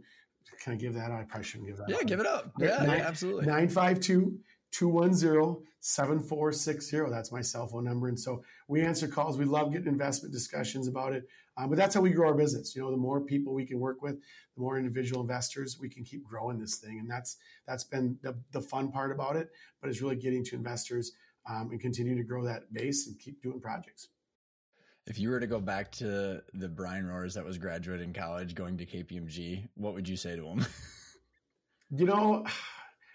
Can I give that? I probably shouldn't give that. Yeah, give it up. Yeah, Nine, yeah absolutely. 952 210 7460. That's my cell phone number. And so we answer calls. We love getting investment discussions about it. Um, but that's how we grow our business. You know, the more people we can work with, the more individual investors we can keep growing this thing. And that's that's been the, the fun part about it. But it's really getting to investors um, and continue to grow that base and keep doing projects. If you were to go back to the Brian Roers that was graduating college, going to KPMG, what would you say to him? you know,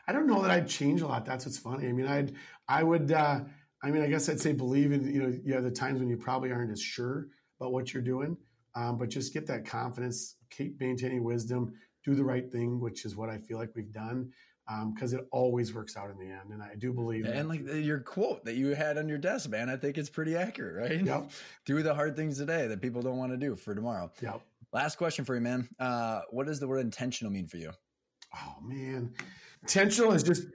I don't know that I'd change a lot. That's what's funny. I mean, I'd, I would, uh, I mean, I guess I'd say believe in, you know, you have the times when you probably aren't as sure about what you're doing, um, but just get that confidence, keep maintaining wisdom, do the right thing, which is what I feel like we've done because um, it always works out in the end. And I do believe. And like your quote that you had on your desk, man, I think it's pretty accurate, right? Yep. do the hard things today that people don't want to do for tomorrow. Yep. Last question for you, man. Uh, what does the word intentional mean for you? Oh man, intentional is just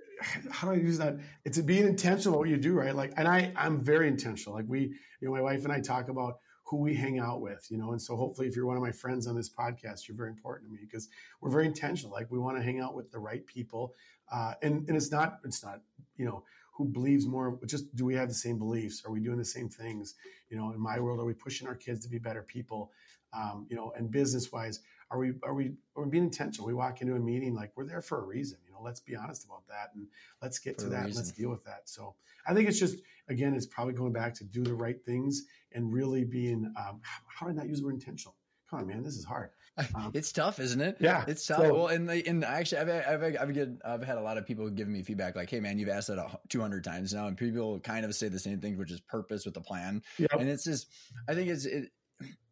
how do I use that? It's being intentional about what you do, right? Like, and I, I'm very intentional. Like we, you know, my wife and I talk about who we hang out with, you know. And so hopefully if you're one of my friends on this podcast, you're very important to me because we're very intentional. Like we want to hang out with the right people. Uh, and, and it's not, it's not, you know, who believes more, just do we have the same beliefs? Are we doing the same things? You know, in my world, are we pushing our kids to be better people? Um, you know, and business wise, are we, are we, are we being intentional? We walk into a meeting, like we're there for a reason, you know, let's be honest about that and let's get for to that. And let's deal with that. So I think it's just, again, it's probably going back to do the right things and really being um, how did I not use the word intentional? Come on, man, this is hard. Um, it's tough, isn't it? Yeah, it's tough. So, well, and and actually, I've I've I've, get, I've had a lot of people giving me feedback like, "Hey, man, you've asked that two hundred times now," and people kind of say the same thing, which is purpose with a plan. Yep. And it's just, I think it's it,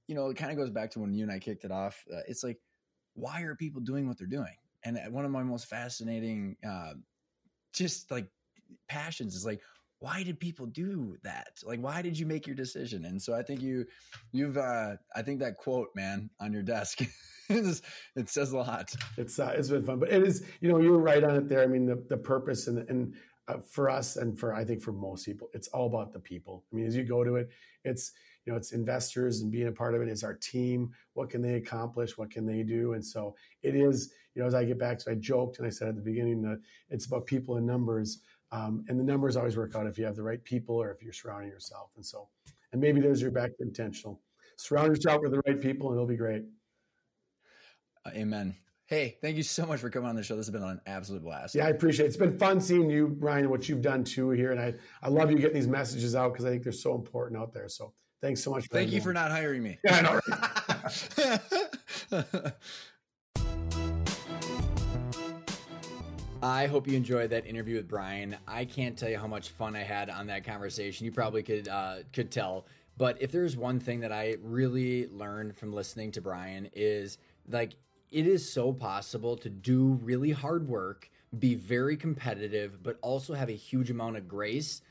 you know, it kind of goes back to when you and I kicked it off. Uh, it's like, why are people doing what they're doing? And one of my most fascinating, uh, just like passions is like why did people do that? Like, why did you make your decision? And so I think you, you've, uh, I think that quote, man, on your desk, it says a lot. It's, uh, it's been fun, but it is, you know, you're right on it there. I mean, the, the purpose and, and uh, for us and for, I think for most people, it's all about the people. I mean, as you go to it, it's, you know, it's investors and being a part of it. It's our team. What can they accomplish? What can they do? And so it is, you know, as I get back, so I joked and I said at the beginning that it's about people and numbers. Um, and the numbers always work out if you have the right people or if you're surrounding yourself. And so, and maybe there's your back to intentional. Surround yourself with the right people and it'll be great. Uh, amen. Hey, thank you so much for coming on the show. This has been an absolute blast. Yeah, I appreciate it. It's been fun seeing you, and what you've done too here. And I, I love you getting these messages out because I think they're so important out there. So thanks so much. thank you for not hiring me. Yeah, I know. Right? I hope you enjoyed that interview with Brian. I can't tell you how much fun I had on that conversation. You probably could uh, could tell. But if there's one thing that I really learned from listening to Brian is like it is so possible to do really hard work, be very competitive, but also have a huge amount of grace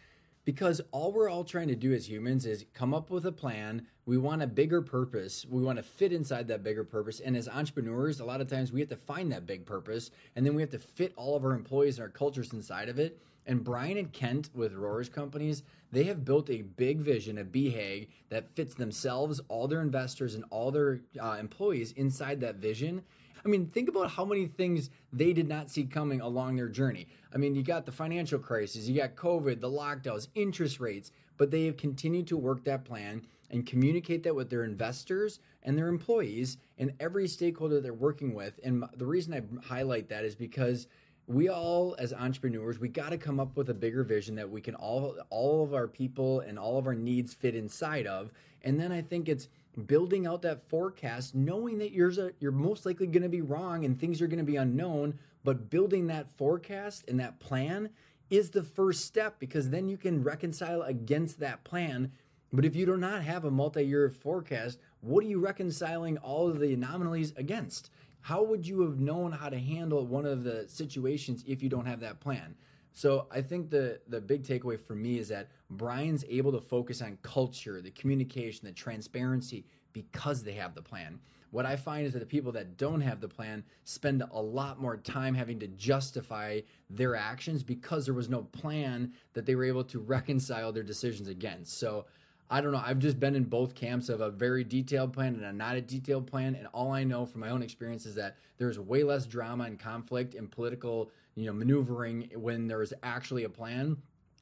because all we're all trying to do as humans is come up with a plan. We want a bigger purpose. We want to fit inside that bigger purpose. And as entrepreneurs, a lot of times we have to find that big purpose and then we have to fit all of our employees and our cultures inside of it. And Brian and Kent with Roers Companies, they have built a big vision, a BHAG that fits themselves, all their investors, and all their uh, employees inside that vision. I mean, think about how many things they did not see coming along their journey. I mean, you got the financial crisis, you got COVID, the lockdowns, interest rates, but they have continued to work that plan and communicate that with their investors and their employees and every stakeholder they're working with. And the reason I highlight that is because we all as entrepreneurs we got to come up with a bigger vision that we can all all of our people and all of our needs fit inside of and then i think it's building out that forecast, knowing that you're you're most likely going to be wrong and things are going to be unknown, but building that forecast and that plan is the first step because then you can reconcile against that plan. But if you do not have a multi-year forecast, what are you reconciling all of the anomalies against? How would you have known how to handle one of the situations if you don't have that plan? So I think the the big takeaway for me is that Brian's able to focus on culture, the communication, the transparency because they have the plan. What I find is that the people that don't have the plan spend a lot more time having to justify their actions because there was no plan that they were able to reconcile their decisions against. So I don't know. I've just been in both camps of a very detailed plan and a not a detailed plan. And all I know from my own experience is that there's way less drama and conflict and political you know maneuvering when there's actually a plan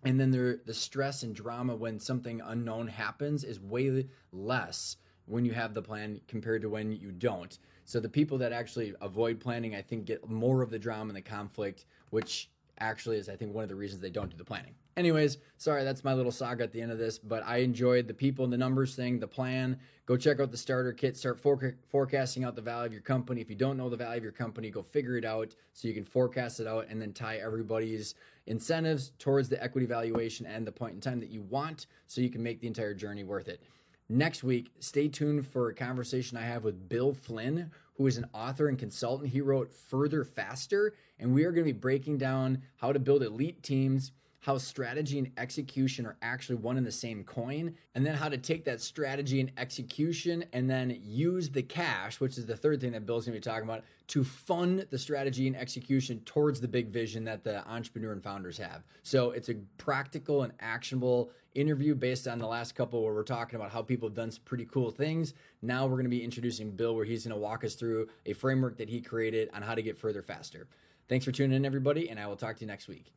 and then there the stress and drama when something unknown happens is way less when you have the plan compared to when you don't so the people that actually avoid planning i think get more of the drama and the conflict which actually is I think one of the reasons they don't do the planning. Anyways, sorry, that's my little saga at the end of this, but I enjoyed the people and the numbers thing, the plan. Go check out the starter kit, start for- forecasting out the value of your company. If you don't know the value of your company, go figure it out so you can forecast it out and then tie everybody's incentives towards the equity valuation and the point in time that you want so you can make the entire journey worth it. Next week, stay tuned for a conversation I have with Bill Flynn, who is an author and consultant. He wrote Further Faster, and we are going to be breaking down how to build elite teams how strategy and execution are actually one and the same coin, and then how to take that strategy and execution and then use the cash, which is the third thing that Bill's gonna be talking about, to fund the strategy and execution towards the big vision that the entrepreneur and founders have. So it's a practical and actionable interview based on the last couple where we're talking about how people have done some pretty cool things. Now we're gonna be introducing Bill, where he's gonna walk us through a framework that he created on how to get further faster. Thanks for tuning in, everybody, and I will talk to you next week.